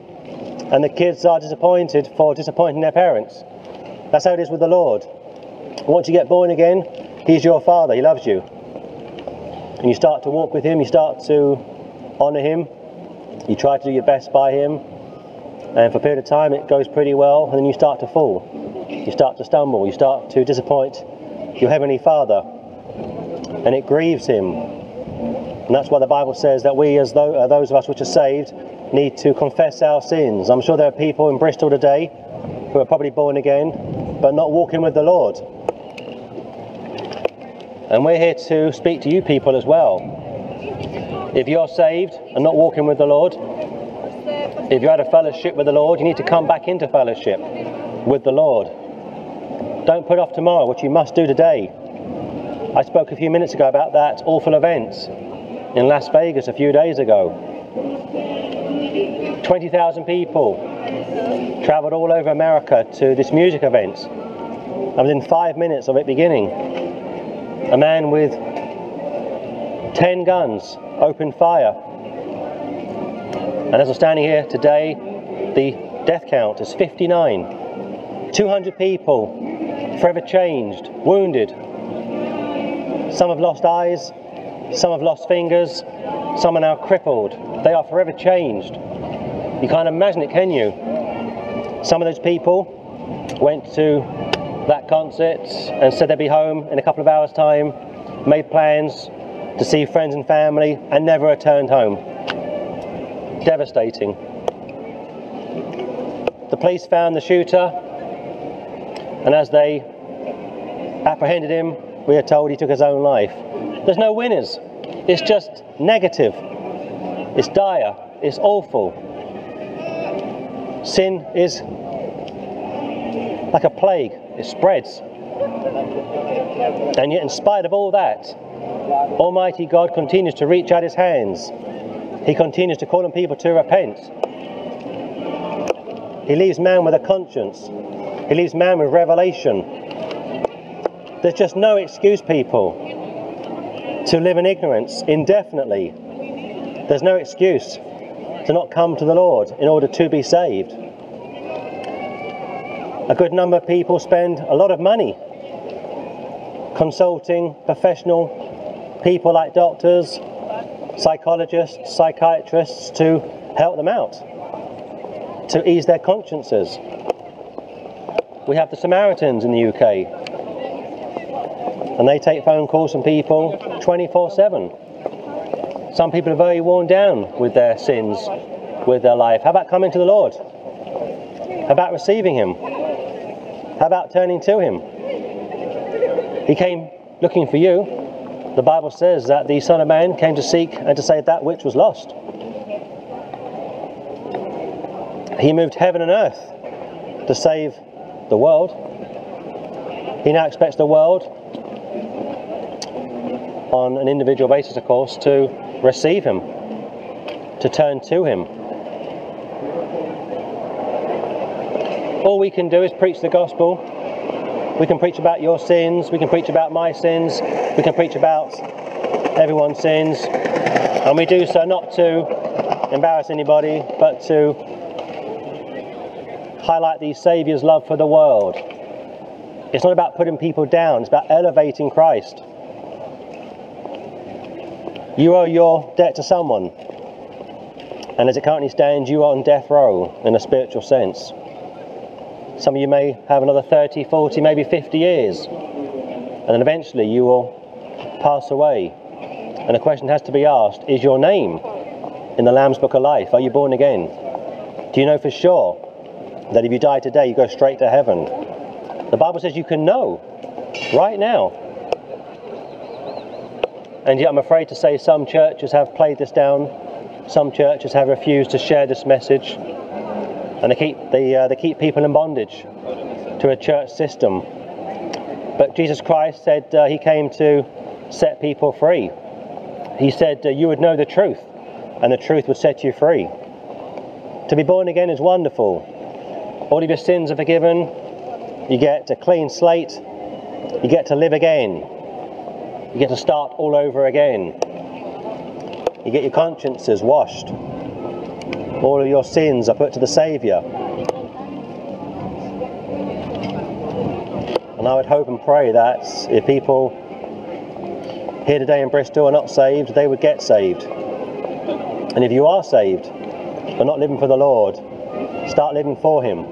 And the kids are disappointed for disappointing their parents. That's how it is with the Lord. Once you get born again, He's your Father, He loves you. And you start to walk with Him, you start to honour Him, you try to do your best by Him, and for a period of time it goes pretty well, and then you start to fall. You start to stumble, you start to disappoint your Heavenly Father, and it grieves Him. And that's why the Bible says that we, as though, uh, those of us which are saved, need to confess our sins. I'm sure there are people in Bristol today who are probably born again, but not walking with the Lord. And we're here to speak to you people as well. If you're saved and not walking with the Lord, if you had a fellowship with the Lord, you need to come back into fellowship with the Lord. Don't put off tomorrow what you must do today. I spoke a few minutes ago about that awful event in Las Vegas a few days ago. 20,000 people travelled all over America to this music event. And within five minutes of it beginning, a man with 10 guns opened fire. And as I'm standing here today, the death count is 59. 200 people forever changed, wounded. Some have lost eyes, some have lost fingers, some are now crippled. They are forever changed. You can't imagine it, can you? Some of those people went to that concert and said they'd be home in a couple of hours' time, made plans to see friends and family, and never returned home. Devastating. The police found the shooter, and as they apprehended him, we are told he took his own life. There's no winners. It's just negative. It's dire. It's awful. Sin is like a plague, it spreads. And yet, in spite of all that, Almighty God continues to reach out his hands. He continues to call on people to repent. He leaves man with a conscience, he leaves man with revelation. There's just no excuse, people, to live in ignorance indefinitely. There's no excuse to not come to the Lord in order to be saved. A good number of people spend a lot of money consulting professional people like doctors, psychologists, psychiatrists to help them out, to ease their consciences. We have the Samaritans in the UK, and they take phone calls from people 24 7. Some people are very worn down with their sins, with their life. How about coming to the Lord? How about receiving Him? How about turning to Him? He came looking for you. The Bible says that the Son of Man came to seek and to save that which was lost. He moved heaven and earth to save the world. He now expects the world, on an individual basis, of course, to receive Him, to turn to Him. All we can do is preach the gospel. We can preach about your sins, we can preach about my sins, we can preach about everyone's sins, and we do so not to embarrass anybody, but to highlight the Saviour's love for the world. It's not about putting people down, it's about elevating Christ. You owe your debt to someone, and as it currently stands, you are on death row in a spiritual sense. Some of you may have another 30, 40, maybe 50 years, and then eventually you will pass away. And the question has to be asked is your name in the Lamb's Book of Life? Are you born again? Do you know for sure that if you die today, you go straight to heaven? The Bible says you can know right now. And yet, I'm afraid to say some churches have played this down. Some churches have refused to share this message, and they keep they, uh, they keep people in bondage to a church system. But Jesus Christ said uh, He came to set people free. He said uh, you would know the truth, and the truth would set you free. To be born again is wonderful. All of your sins are forgiven. You get a clean slate. You get to live again. You get to start all over again. You get your consciences washed. All of your sins are put to the Saviour. And I would hope and pray that if people here today in Bristol are not saved, they would get saved. And if you are saved, but not living for the Lord, start living for Him.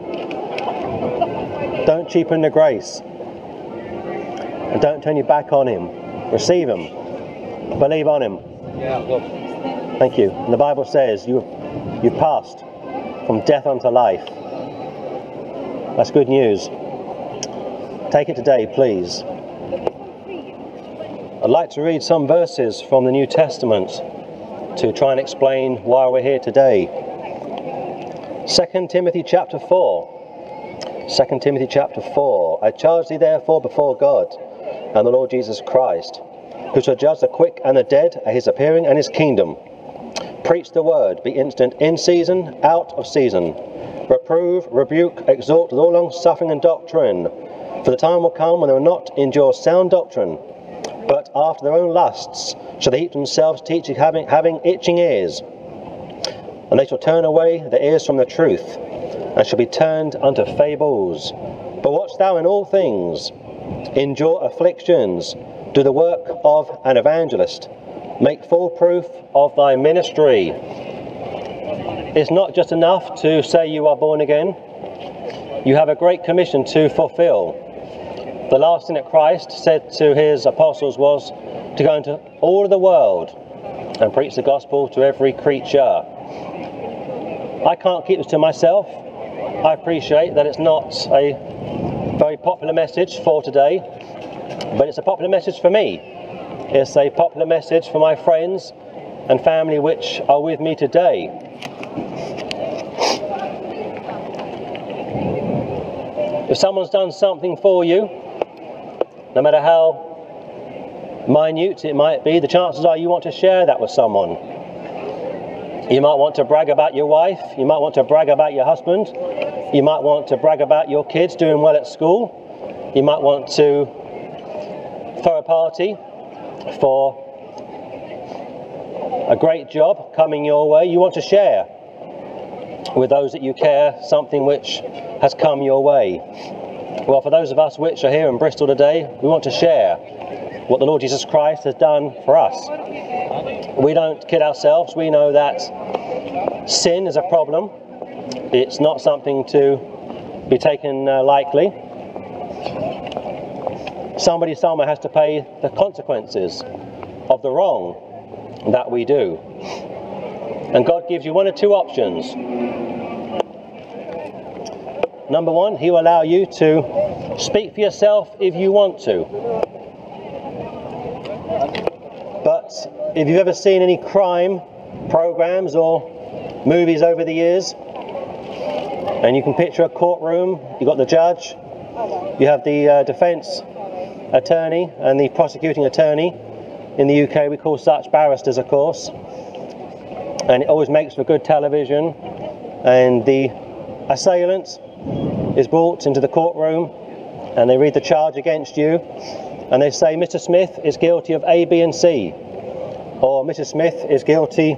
Don't cheapen the grace. And don't turn your back on Him. Receive Him. Believe on Him. Yeah. Thank you. And the Bible says you've, you've passed from death unto life. That's good news. Take it today, please. I'd like to read some verses from the New Testament to try and explain why we're here today. 2 Timothy chapter 4. 2 Timothy chapter 4. I charge thee therefore before God and the Lord Jesus Christ, who shall judge the quick and the dead at his appearing and his kingdom. Preach the word, be instant in season, out of season. Reprove, rebuke, exhort with all long suffering and doctrine. For the time will come when they will not endure sound doctrine, but after their own lusts shall they heap themselves teaching, having, having itching ears. And they shall turn away their ears from the truth, and shall be turned unto fables. But watch thou in all things, endure afflictions, do the work of an evangelist, make full proof of thy ministry. It's not just enough to say you are born again. You have a great commission to fulfill. The last thing that Christ said to his apostles was to go into all the world and preach the gospel to every creature. I can't keep this to myself. I appreciate that it's not a very popular message for today, but it's a popular message for me. It's a popular message for my friends and family which are with me today. If someone's done something for you, no matter how minute it might be, the chances are you want to share that with someone. You might want to brag about your wife, you might want to brag about your husband, you might want to brag about your kids doing well at school, you might want to throw a party for a great job coming your way. You want to share with those that you care something which has come your way. Well, for those of us which are here in Bristol today, we want to share what the Lord Jesus Christ has done for us. We don't kid ourselves. We know that sin is a problem. It's not something to be taken uh, lightly. Somebody somewhere has to pay the consequences of the wrong that we do. And God gives you one or two options. Number one, He will allow you to speak for yourself if you want to. But if you've ever seen any crime programs or movies over the years, and you can picture a courtroom, you've got the judge, you have the uh, defence attorney and the prosecuting attorney. In the UK, we call such barristers, of course. And it always makes for good television. And the assailant is brought into the courtroom and they read the charge against you and they say Mr. Smith is guilty of A, B, and C, or Mrs. Smith is guilty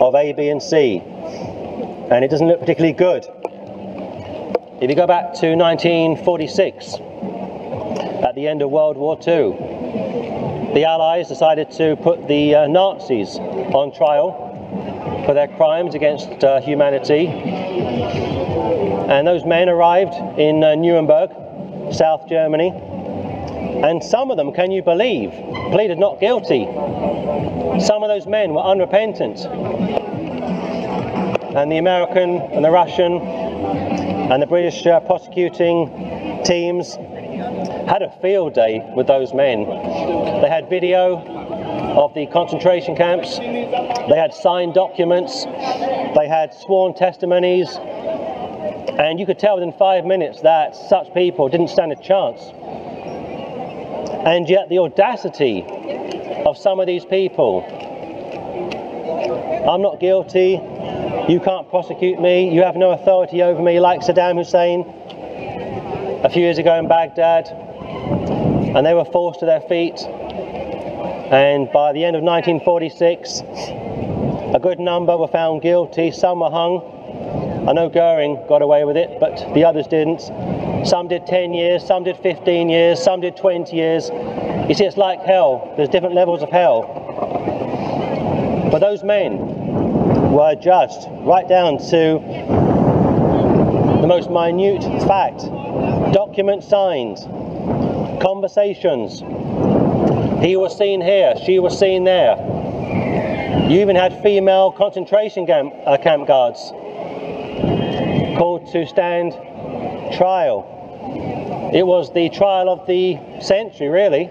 of A, B, and C, and it doesn't look particularly good. If you go back to 1946, at the end of World War II, the Allies decided to put the uh, Nazis on trial for their crimes against uh, humanity. And those men arrived in uh, Nuremberg, South Germany, and some of them, can you believe, pleaded not guilty. Some of those men were unrepentant. and the American and the Russian and the British uh, prosecuting teams had a field day with those men. They had video of the concentration camps, they had signed documents, they had sworn testimonies, and you could tell within five minutes that such people didn't stand a chance. And yet, the audacity of some of these people. I'm not guilty, you can't prosecute me, you have no authority over me, like Saddam Hussein a few years ago in Baghdad, and they were forced to their feet. And by the end of 1946, a good number were found guilty, some were hung, I know Goering got away with it, but the others didn't. Some did 10 years, some did 15 years, some did 20 years. You see, it's like hell. There's different levels of hell. But those men were judged right down to the most minute fact. document signed, conversations. He was seen here, she was seen there. You even had female concentration camp, uh, camp guards called to stand trial. It was the trial of the century, really.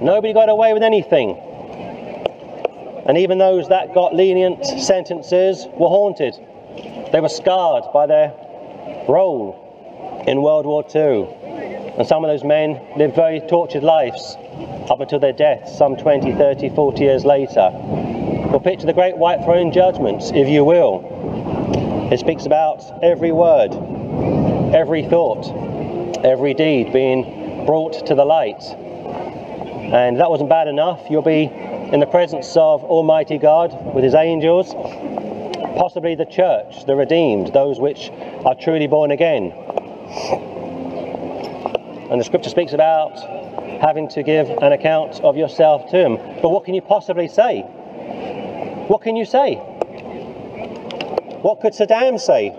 Nobody got away with anything. And even those that got lenient sentences were haunted. They were scarred by their role in World War II. And some of those men lived very tortured lives up until their deaths some 20, 30, 40 years later. Well, picture the great white throne judgment, if you will. It speaks about every word, every thought, every deed being brought to the light. And that wasn't bad enough. You'll be in the presence of Almighty God with His angels, possibly the church, the redeemed, those which are truly born again. And the scripture speaks about having to give an account of yourself to Him. But what can you possibly say? What can you say? What could Saddam say?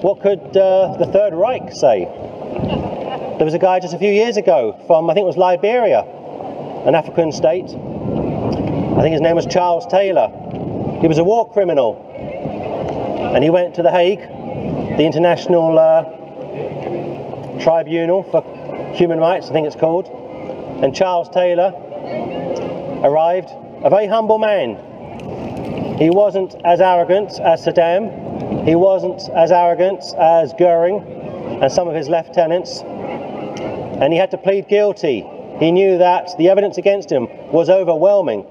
What could uh, the Third Reich say? There was a guy just a few years ago from, I think it was Liberia, an African state. I think his name was Charles Taylor. He was a war criminal. And he went to The Hague, the International uh, Tribunal for Human Rights, I think it's called. And Charles Taylor arrived, a very humble man, he wasn't as arrogant as Saddam. He wasn't as arrogant as Goering and some of his lieutenants. And he had to plead guilty. He knew that the evidence against him was overwhelming.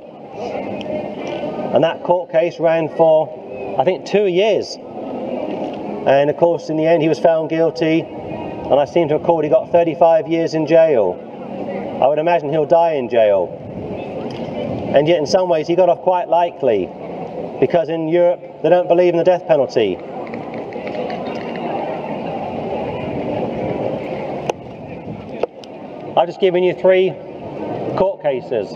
And that court case ran for, I think, two years. And of course, in the end, he was found guilty. And I seem to recall he got 35 years in jail. I would imagine he'll die in jail. And yet, in some ways, he got off quite lightly because in Europe they don't believe in the death penalty. I've just given you three court cases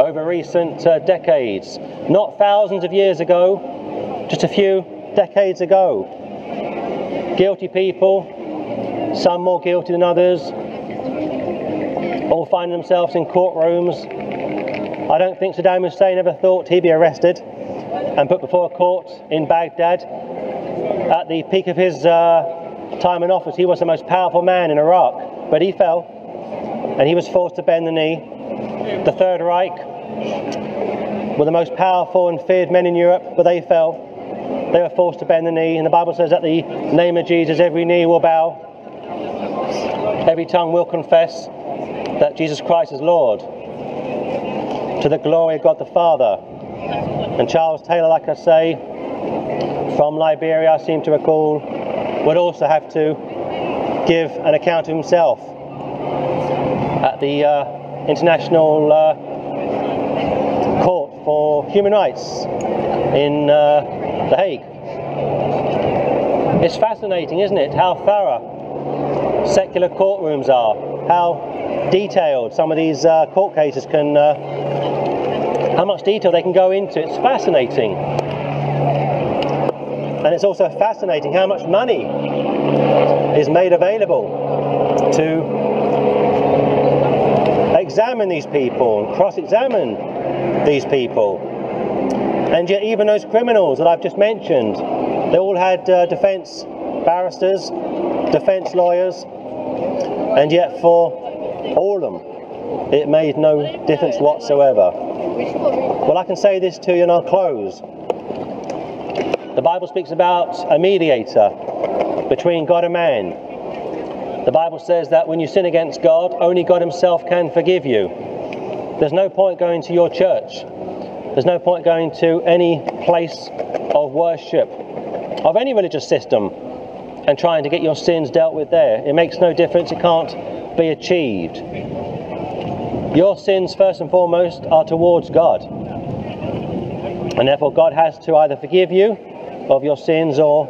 over recent uh, decades, not thousands of years ago, just a few decades ago. Guilty people, some more guilty than others, all find themselves in courtrooms. I don't think Saddam Hussein ever thought he'd be arrested and put before a court in Baghdad. At the peak of his uh, time in office, he was the most powerful man in Iraq, but he fell and he was forced to bend the knee. The Third Reich were the most powerful and feared men in Europe, but they fell. They were forced to bend the knee, and the Bible says that the name of Jesus, every knee will bow, every tongue will confess that Jesus Christ is Lord. To the glory of God the Father. And Charles Taylor, like I say, from Liberia, I seem to recall, would also have to give an account of himself at the uh, International uh, Court for Human Rights in uh, The Hague. It's fascinating, isn't it, how thorough courtrooms are, how detailed some of these uh, court cases can uh, how much detail they can go into. It's fascinating. And it's also fascinating how much money is made available to examine these people and cross examine these people. And yet, even those criminals that I've just mentioned, they all had uh, defence barristers, defence lawyers, and yet for all of them, it made no difference whatsoever. Well, I can say this to you and I'll close. The Bible speaks about a mediator between God and man. The Bible says that when you sin against God, only God Himself can forgive you. There's no point going to your church. There's no point going to any place of worship, of any religious system, and trying to get your sins dealt with there. It makes no difference, it can't be achieved. Your sins, first and foremost, are towards God. And therefore, God has to either forgive you of your sins or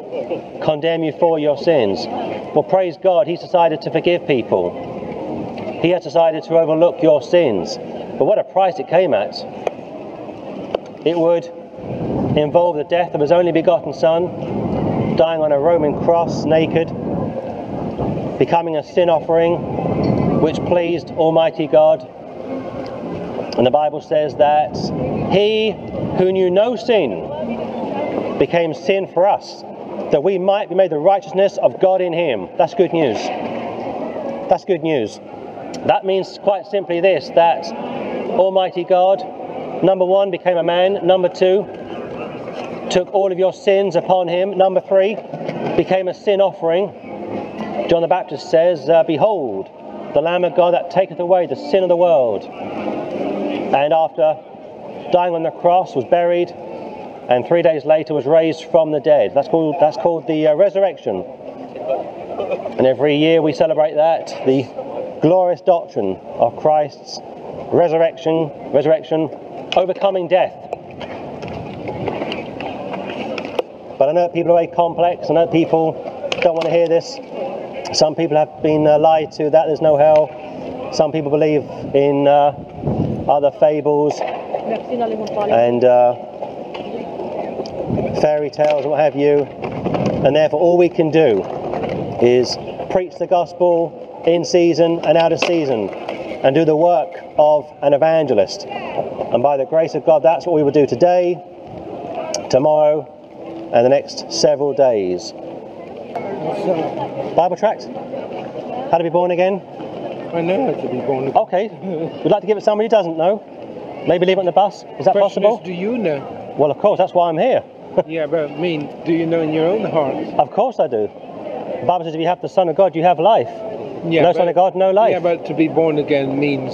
condemn you for your sins. Well, praise God, He's decided to forgive people. He has decided to overlook your sins. But what a price it came at. It would involve the death of His only begotten Son, dying on a Roman cross naked, becoming a sin offering which pleased Almighty God. And the Bible says that He who knew no sin became sin for us, that we might be made the righteousness of God in Him. That's good news. That's good news. That means quite simply this that Almighty God, number one, became a man, number two, took all of your sins upon Him, number three, became a sin offering. John the Baptist says, uh, Behold, the Lamb of God that taketh away the sin of the world. And after dying on the cross, was buried, and three days later was raised from the dead. That's called, that's called the uh, resurrection. And every year we celebrate that, the glorious doctrine of Christ's resurrection, resurrection, overcoming death. But I know people are very complex. I know people don't want to hear this. Some people have been uh, lied to that there's no hell. Some people believe in uh, other fables and uh, fairy tales what have you. And therefore, all we can do is preach the gospel in season and out of season and do the work of an evangelist. And by the grace of God, that's what we will do today, tomorrow, and the next several days. Bible tract? How to be born again? I know how to be born again. Okay. Would like to give it to somebody who doesn't know? Maybe leave it on the bus? Is that Question possible? is, do you know? Well, of course, that's why I'm here. yeah, but I mean, do you know in your own heart? Of course I do. The Bible says if you have the Son of God, you have life. Yeah, no but, Son of God, no life. Yeah, but to be born again means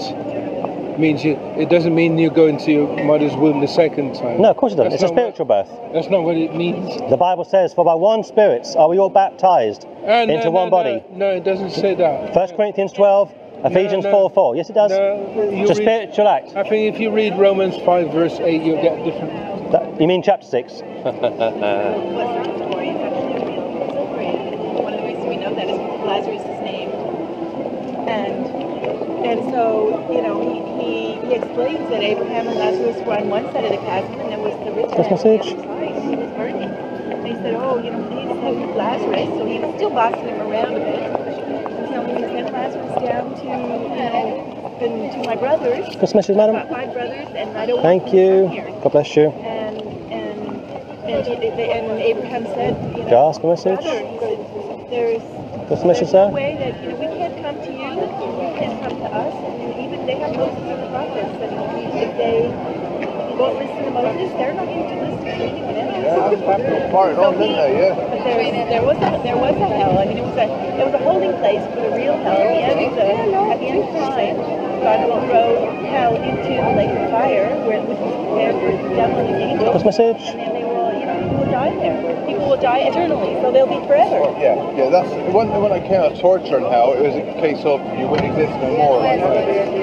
means you. It doesn't mean you go into your mother's womb the second time. no, of course it doesn't. That's It's a not spiritual birth. That's not what it means. The Bible says, for by one Spirit are we all baptized Uh, into no, one no, body. No, it doesn't say that. 1 Corinthians 12, Ephesians no. 4 4. Yes, it does. No, it's a read- spiritual act. I think if you read Romans 5 verse 8, you'll get different. That- you mean chapter 6? One of the reasons we know that is Lazarus' name. And and so, you know, he, he, he explains that Abraham and Lazarus were on one side of the chasm and there was the rich man on the message. other side. He was burning. And he said, Oh, you know, please send Lazarus. So he was still bossing him around a bit. And tell me, send Lazarus down to, you know, to my brothers. Message, madam? My brothers, and I don't Thank you. God bless you. And and and, he, and Abraham said, you know, a message? brother, he said, there's What's the message, there's no sir? way that you know we can't come to you, you can't come to us, and even they have Moses and the prophets, and if they won't listen to Moses, they're not going to listen to anyone else. Part So on, he- didn't they? Yeah. But there, there was a there was a hell. I mean, it was a it was a holding place for the real hell. At the end of the at the end of time, God will throw hell into the lake of fire, where which was prepared for the devil and his angels. What's the message? Die there. People will die eternally, so they'll be forever. Yeah, yeah, that's when when I came out torture and how it was a case of you wouldn't exist no more.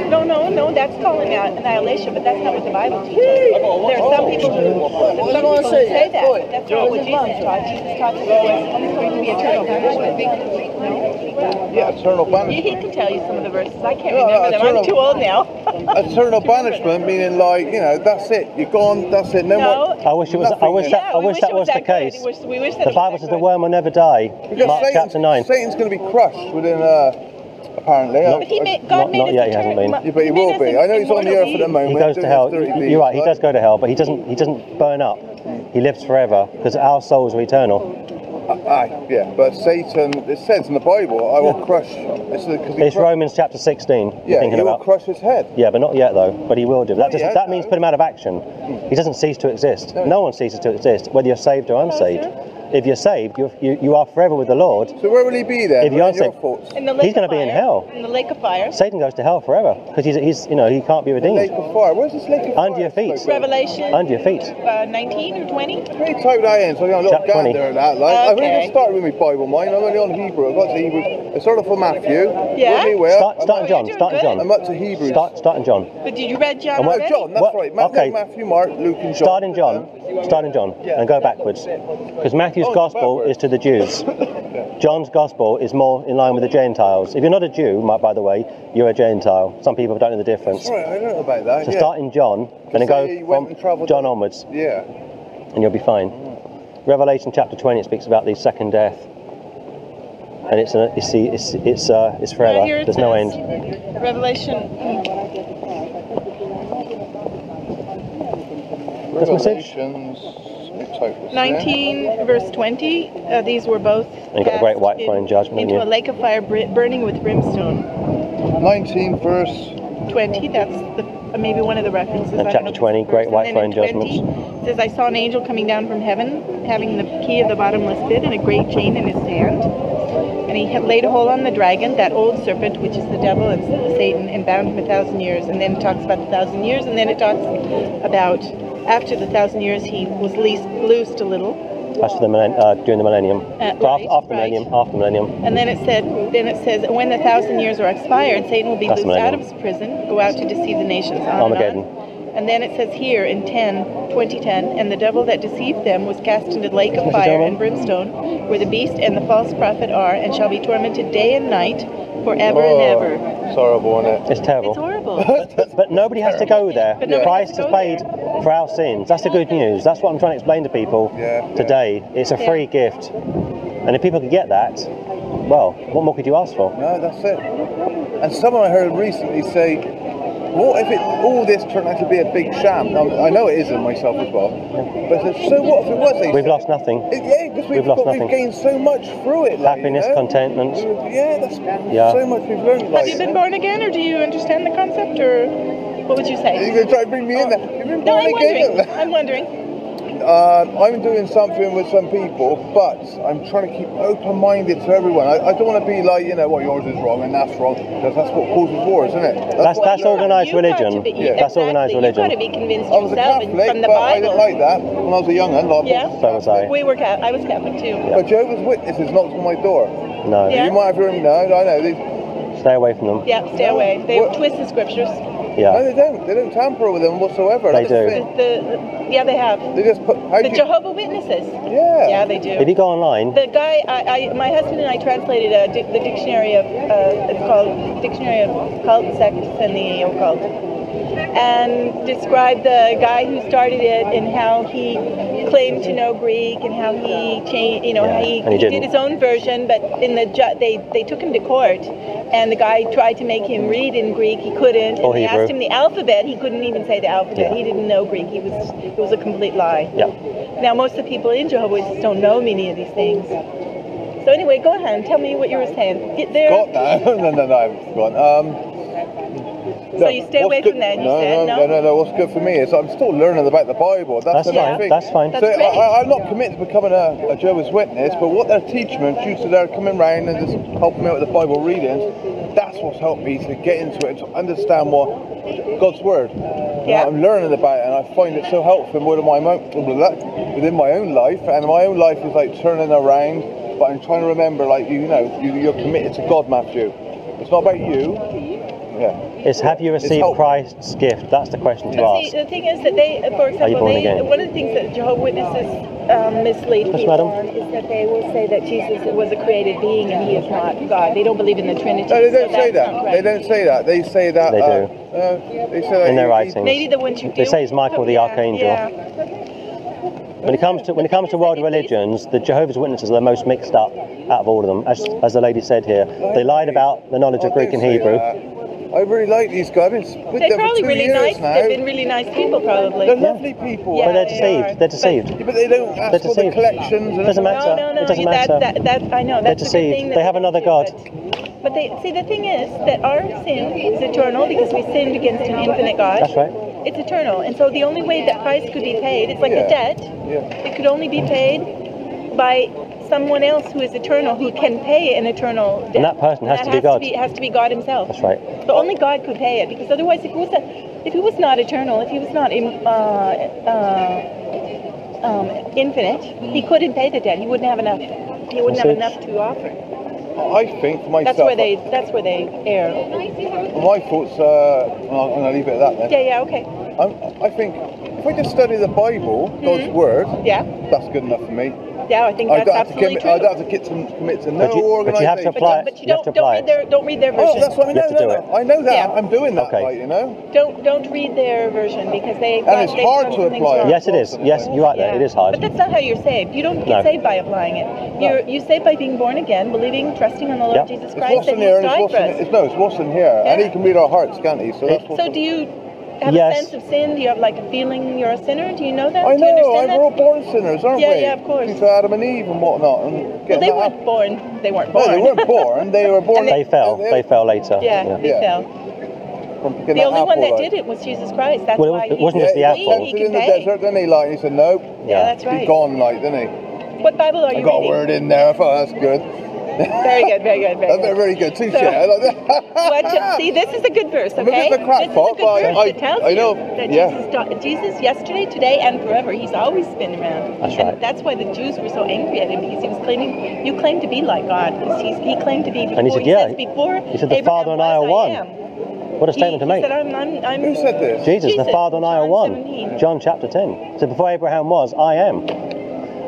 No, no, no, that's calling out annihilation, but that's not what the Bible teaches. There are some people who, some people who say that, but that's not what Jesus taught. Jesus taught that there was going to be eternal punishment. No? Yeah, eternal He, banishment. he can tell you some of the verses. I can't No, no, remember them. I'm too old now. Eternal banishment meaning like you know that's it. You're gone. That's it. No, more. No. I wish it was. I wish that. Yeah, I wish wish that it was was the good. case. We wish- we wish that The it was Bible says the worm will never die. Because Mark Satan's, chapter nine. Satan's going to be crushed within a, a apparently. Not- But he I- made, Not- made not yet, he hasn't been. Yeah, but he made will be. I know he's on the earth at the moment. He goes to hell. You're right. He does go to hell, but he doesn't. He doesn't burn up. He lives forever because our souls are eternal. Aye, yeah. But Satan, it says in the Bible, I will crush. It's, because It's cru- Romans chapter 16. You're Yeah, thinking he will about. crush his head. Yeah, but not yet though. But he will do. That, just, yet, that means no. put him out of action. He doesn't cease to exist. No one ceases to exist, whether you're saved or unsaved. If you're saved, you're, you you are forever with the Lord. So where will he be then? If you're saved, your? In the lake He's gonna be in hell. In the lake of fire. Satan goes to hell forever because he's, he's you know he can't be redeemed. Lake redeemed. of fire. Where's this lake of fire? Under your feet. Revelation Under your feet. uh, 19 or 20. Can you type that in so I got a little Chapter 20. gander at that? Like, I've only Okay. just started with my Bible, mine. I'm only on Hebrew. I've got to Hebrew. I started off with Matthew. Yeah? With me, Will. Start, start in John. you're Start in John. I'm up to Hebrews. Start, start in John. But did you read John And Oh. John, that's What- right. Ma- no, okay. Matthew, Mark, Luke, and John. Start in John. Start in John and go backwards. Because Matthew's Oh, gospel is to the Jews. John's gospel is more in line with the Gentiles. If you're not a Jew, by the way, you're a Gentile. Some people don't know the difference. That's right, I don't know about that. So yeah. start in John and then go from John onwards Yeah. and you'll be fine. Revelation chapter 20 speaks about the second death. And it's a, it's the, it's it's uh, it's forever. Right here it There's no end. Revelation. This message? Revelations. let me type this in. 19 verse 20 uh, these were both you got the great cast white in- judgment, into haven't a lake of fire br- burning with brimstone 19 verse. 20 that's the, uh, maybe one of the references And chapter know if it's 20, great first. white And then in throne 20, it says I saw an angel coming down from heaven having the key of the bottomless pit and a great chain in his hand and he had laid a hold on the dragon that old serpent which is the devil and Satan and bound him a thousand years and then it talks about the thousand years and then it talks about after the thousand years he was leased, loosed a little That's for the millenn- uh, during the millennium. Uh, So right, after, after the right. millennium, after the millennium. And then it said, then it says, when the thousand years are expired, Satan will be That's loosed out of his prison, go out to deceive the nations. On Armageddon. And, on. and then it says here in 10, 2010, and the devil that deceived them was cast into the lake of fire and brimstone, where the beast and the false prophet are, and shall be tormented day and night, forever and Oh, ever. It's horrible, isn't it? It's terrible. It's horrible. But, but nobody has to go there. But nobody Christ has has to go paid for our sins. That's the good news. That's what I'm trying to explain to people Yeah, yeah. today. It's a Yeah. free gift. And if people could get that, well, what more could you ask for? No, that's it. And someone I heard recently say, what if it, all this turned out to be a big sham? Now, I know it isn't myself as well. But I said, so what if it was a We've lost nothing. It- yeah, because we've, We've lost got, nothing. we've gained so much through it. Like, Happiness, you know? contentment. Yeah, that's Yeah. so much we've learned. Like, Have you been born again, or do you understand the concept, or what would you say? You're going to try to bring me in there. You've been No, I'm wondering. I'm wondering. Uh, I'm doing something with some people, but I'm trying to keep open-minded to everyone. I, I don't want to be like, you know, what yours is wrong and that's wrong, because that's what causes wars, isn't it? That's- what that's organised religion. be- Yeah. That's organised exactly. You've got religion. to be convinced I was a Catholic, from the but I didn't like that when I was a young un. Like Yeah. So was I. We were Ca- I was Catholic too. But Jehovah's Witnesses knocked on my door. No. Yeah. You might have heard them. No, I know. They, Stay away from them. Yeah, stay away. They What- twist the scriptures. no, Yeah. they don't. They don't tamper with them whatsoever. They That's the do. The, the, yeah, they have. They just put. How The you, Jehovah Witnesses. yeah. Yeah, they do. If you go online, The guy, I, I, my husband and I translated a, di- the dictionary of, uh, it's called Dictionary of Cult Sects and the Occult, and described the guy who started it and how he claimed to know Greek and how he changed, you know, how he, and he did his own version, but in the ju- they they took him to court, and the guy tried to make him read in Greek, he couldn't, oh, and Or they Hebrew. asked him the alphabet, he couldn't even say the alphabet, Yeah. he didn't know Greek, he was it was a complete lie. yeah. Now, most of the people in Jehovah's Witnesses don't know many of these things. So anyway, go ahead and tell me what you were saying. Get there. Got that? no, no, no, I haven't forgotten. Um, So you stay what's away good- from that, no, said, no, no? no, no, What's good for me is I'm still learning about the Bible. That's, That's the fine. thing. That's fine. That's so great. I, I, I'm not committed to becoming a, a Jehovah's Witness, but what they're teaching me, due to their coming round and just helping me out with the Bible readings, that's what's helped me to get into it and to understand what God's Word. Yeah. I'm learning about it, and I find it so helpful within my, mo- within my own life, and my own life is like turning around, but I'm trying to remember, like, you know, you, you're committed to God, Matthew. It's not about you. Yeah. It's have you received. Christ's gift? That's the question to See, ask. the thing is that they, for example, born they, again? one of the things that Jehovah's Witnesses um, mislead Yes, people madam. on is that they will say that Jesus was a created being and he is not God. They don't believe in the Trinity. No, they so don't say that's not that. They correct. don't say that. They say that. They uh, do. Uh, they say that In their he- he- writings. Maybe the ones you They do. say it's Michael the Yeah, Archangel. Yeah. When it comes to when it comes to world religions, the Jehovah's Witnesses are the most mixed up out of all of them. As, as the lady said here, they lied about the knowledge of Greek and say Hebrew. That. I really like these guys. I've been with They're them for probably two really years nice. now. They've been really nice people, probably. They're lovely people. Yeah, But they're they deceived. are. They're deceived. Yeah, but they don't ask They're for the deceived. collections. And Doesn't matter. No, no, no. It doesn't that, matter. That, that, I know. They're That's a deceived. thing They have another God. But, but they see the thing is that our sin is eternal because we sinned against an infinite God. That's right. It's eternal, and so the only way that price could be paid, it's like Yeah. a debt. Yeah. It could only be paid by someone else who is eternal, who can pay an eternal debt. And that person has that to be God. has to be God Himself. That's right. So only God could pay it, because otherwise, if he was, a, if he was not eternal, if he was not uh, uh, um, infinite, he couldn't pay the debt. He wouldn't have enough. He wouldn't have enough to offer. I think for myself. That's where they. That's where they err. My thoughts. Uh, I'm going to leave it at that then. Yeah. Yeah. Okay. I'm, I think if I just study the Bible, God's Mhm. word, Yeah. that's good enough for me. Yeah. I think I that's don't have to absolutely commit. true. I don't have to get to commit to no But you- but you organisation. have to But, apply don't- it. but you You have don't to don't apply read it. their don't read their Oh, version. that's what I You know. have to do no, it. no. I know that. Yeah. I'm doing that, Okay. like, you know. Don't don't read their version because they. And it's hard to apply it. Yes, it is. Yes, you're right there. It is hard. But that's not how you're saved. You don't get saved by applying it. You're you saved by being born again, believing, trusting on the Lord Jesus Christ, what's in and here He's it's died for us. it's, no, it's what's in here. And he can read our hearts, can't he? So that's So do you have Yes. a sense of sin? Do you have like a feeling you're a sinner? Do you know that? I do you know, understand I'm, we're all born sinners, aren't Yeah, we? yeah, yeah, of course. Since Adam and Eve and whatnot. And Well, they weren't born. They weren't No, born. they weren't born. They were born. They fell. They fell later. yeah, they Yeah. fell. The that only one that like. did it was Jesus Christ. That's Well, why it he, wasn't Yeah, just the he got apple. he tempted can in the pay. desert, didn't he? Like, he said, nope. Yeah, that's right. He's gone, like, didn't he? What Bible are you? I you got a word in there. I thought that's good. Very good, very good, very good. very good. Touche. So- I like that. See, this is a good verse, okay? bit of a this is a crackpot, good but verse I- tells I know, you that yeah. Jesus, do- Jesus, yesterday, today, and forever, he's always been around. That's and right. that's why the Jews were so angry at him because he was claiming, you claim to be like God. Because he's, he claimed to be before. And he said, yeah, says, before he said, "The Abraham Father and I are one." am." What a He, statement to he make. said, I'm, I'm, I'm, Who said this? Jesus, the Father and I are one. 17. John chapter 10. So before Abraham was, I am.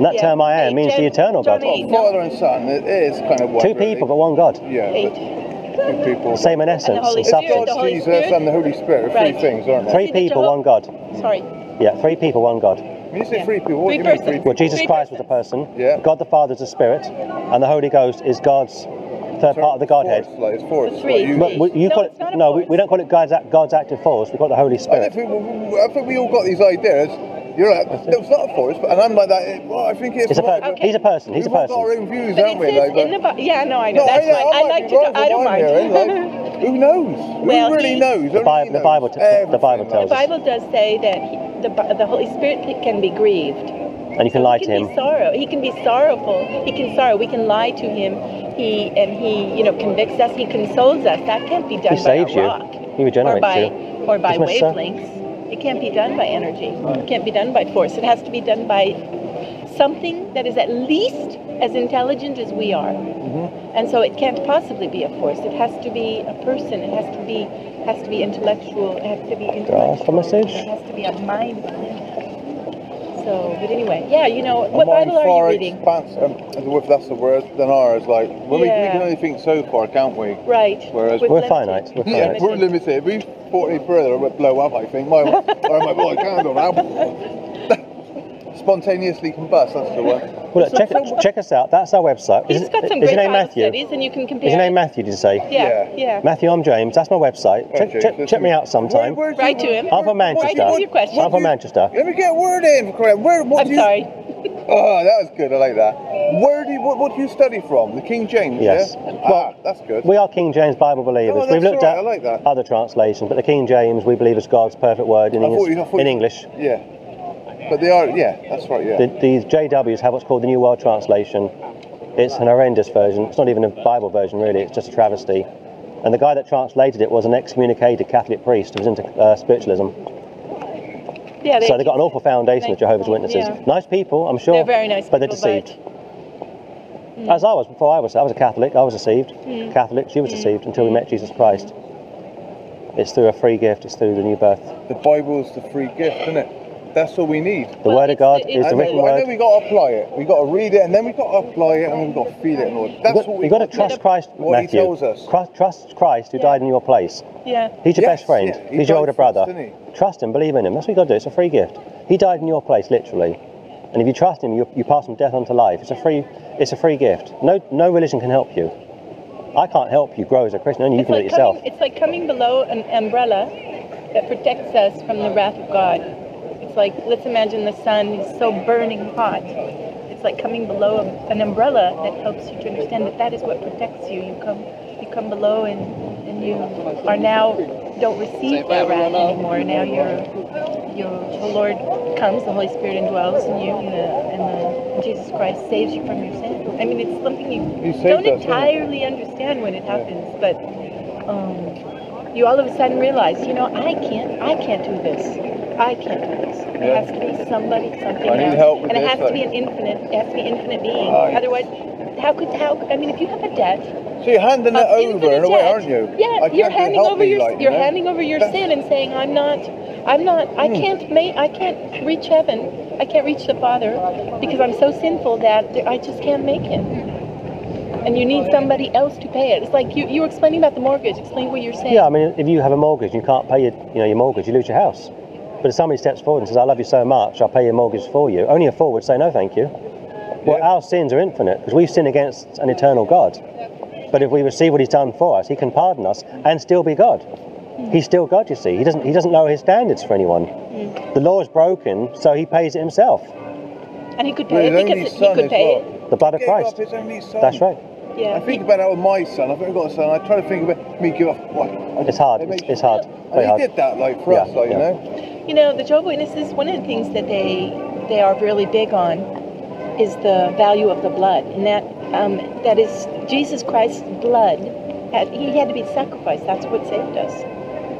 And that Yeah. term I am Eight, means the eternal John God. eight. Well, Father and Son, it is kind of one. Two really. people, but one God. Yeah. Two people. Same in essence and substance. the Holy Jesus Spirit. and the Holy Spirit are Right. three things, aren't they? Three people, one God. Sorry. Yeah, three people, one God. When you say Yeah. three people, what Three do you mean persons. three Well, people? Jesus Three Christ was a person. Yeah. God the Father is a spirit, and the Holy Ghost is God's third part of the Godhead. Force, like, it's force. The three. Like you, But you No, call it no. We, we don't call it God's God's active force. We call it the Holy I, Spirit. think we, I think we all got these ideas. You're like, no, it's not a force, but and I'm like that. Well, I think it's. It's a per- Okay. He's a person. He's a We've all got our own views, But haven't we? Like, but- in the Bible. Yeah, no, I know. No, That's I, fine. I, might like be to. wrong, I don't mind. hearing, like, who knows? Well, who really he- knows? The Only Bible- he the Bible t- the Bible tells the. Bible does say that he, the the Holy Spirit can be grieved. And you can lie he to can him. Be sorrow. He can be sorrowful. He can sorrow. We can lie to him. He and he, you know, convicts us. He consoles us. That can't be done He by saves a you. rock He regenerates or by you. or by Isn't it so? wavelengths. It can't be done by energy. It can't be done by force. It has to be done by something that is at least as intelligent as we are. Mm-hmm. And so it can't possibly be a force. It has to be a person. It has to be has to be intellectual. It has to be intellectual. Message. It has to be a mind. So, but anyway, yeah, you know, what Bible are you reading? Expanse, um, if that's the word, than ours. Like when we, we Yeah. can only think so far, can't we? Right. Whereas- With We're finite, we're Yeah, finite. we're limited. We 40 further, we'll blow up. I think. My, or my boy candle now. Spontaneously combust. That's the one. Well, look, check, check us out. That's our website. He's Is, got some is great your name Matthew? studies, and you can compare. Is your name. Matthew? Did you say? Yeah, Yeah. yeah. Matthew, I'm James. That's my website. Check, Okay, check, check me out sometime. Where- where'd Write you- to him. I'm from Manchester. with your question. I'm from Manchester. Let me get a word in. Correct. Where? What I'm do you, sorry. Oh, that was good. I like that. Where do you? What, what do you study from? The King James. Yes. Yeah? Well, ah, that's good. We are King James Bible believers. Oh, We've looked right, at I like that. other translations, but the King James we believe is God's perfect word in, English. you- in English. Yeah. But they are. Yeah, that's right. Yeah. The, these JWs have what's called the New World Translation. It's an horrendous version. It's not even a Bible version, really. It's just a travesty. And the guy that translated it was an excommunicated Catholic priest who was into uh, spiritualism. Yeah, they, so they've got an awful foundation, the they- Jehovah's Witnesses. yeah. Nice people, I'm sure. They're very nice But they're people, but- deceived. As I was before I was. I was a Catholic. I was deceived. Hmm. Catholic. She was deceived until we met Jesus Christ. It's through a free gift. It's through the new birth. The Bible's the free gift, isn't it? That's all we need. The Word of God is the written know, I know word. we got to apply it. We got to read it, and then we got to apply it, and then we got to feel it. And all. That's got, what we you've got to trust Christ, What he Matthew. tells us. Trust, trust Christ who Yeah. died in your place. Yeah. He's your Yes, best friend. yeah, he He's your older for us, brother. Trust him, believe in him. That's what you got to do. It's a free gift. He died in your place, literally. And if you trust Him, you, you pass from death unto life. It's a free, it's a free gift. No, no religion can help you. I can't help you grow as a Christian. Only you It's can do it yourself. coming, it's like coming below an umbrella that protects us from the wrath of God. It's like, let's imagine the sun is so burning hot. It's like coming below an umbrella that helps you to understand that that is what protects you. You come, you come below and, and you are now, don't receive that wrath anymore. Now you're, you're, the Lord comes, the Holy Spirit indwells in you, and, the, and the, Jesus Christ saves you from your sin. I mean, it's something you don't us, entirely understand when it happens, but um, you all of a sudden realize, you know, I can't, I can't do this. I can't do this. It Yeah. has to be somebody, something I need else, help with and it this, has to be like- an infinite. It has to be infinite being. Right. Otherwise, how could how? I mean, if you have a debt, So you're handing it of over in a way, aren't you? Yeah, I you're can't handing help over me, your like, you you're know? handing over your That's- sin and saying, I'm not, I'm not, I Hmm. can't make, I can't reach heaven. I can't reach the Father because I'm so sinful that I just can't make it. And you need somebody else to pay it. It's like you, you were explaining about the mortgage. Explain what you're saying. Yeah, I mean, if you have a mortgage, you can't pay your, you know, your mortgage, you lose your house. But if somebody steps forward and says, "I love you so much, I'll pay your mortgage for you," only a fool would say, "No, thank you." Well, Yeah. our sins are infinite because we've sinned against an eternal God. But if we receive what He's done for us, He can pardon us and still be God. Hmm. He's still God, you see. He doesn't. He doesn't lower His standards for anyone. Hmm. The law is broken, so He pays it Himself. And he could pay his it because he could pay well. The blood of Gave up Christ. his only son. That's right. It. Yeah. I think about that with my son. I've got a son. I try to think about me give up. What? It's hard. It's, it's you- hard. And Very he hard. did that, like for Yeah, us, like yeah. you know. You know, the Jehovah Witnesses, one of the things that they they are really big on is the value of the blood, and that um, that is Jesus Christ's blood. Had, he had to be sacrificed. That's what saved us.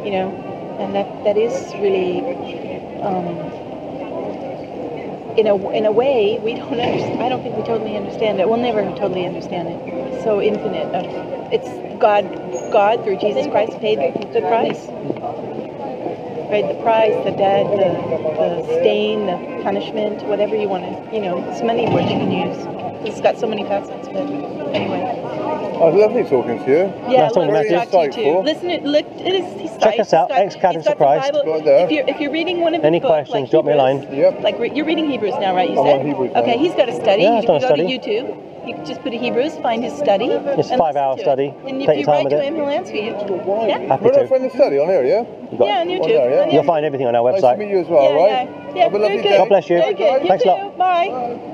You know, and that that is really. Um, in a, in a way, we don't understand. I don't think we totally understand it. We'll never totally understand it. It's so infinite. It's God, God through Jesus Christ paid the price right? The price, the debt, the, the stain, the punishment, whatever you want to, you know, it's many words you can use. It's got so many facets, but anyway. Oh, it's lovely talking to you. Yeah, Nice talking look, to talk to you too. Listen, it, look, it is. He's Check us out, Ex-Catholics he's of Christ. Right there. If you're if you're reading one of his Any books, questions, like drop me a line. Yep. Like re- you're reading Hebrews now, right? You I'm said. on Hebrews Okay, now. he's got a study. Yeah, you can a go study. to YouTube. You can just put a Hebrews, find his study. It's a five-hour study. it. And if Take you your time write with to it. him, he'll answer you. Yeah. Happy Where do I to. find the study on here? Yeah. Yeah, on YouTube. there, yeah. On You'll find everything on our website. Nice to meet you as well, right? yeah. Yeah, Have a lovely very good. day. God bless you. Very good. You Thanks a lot. Bye.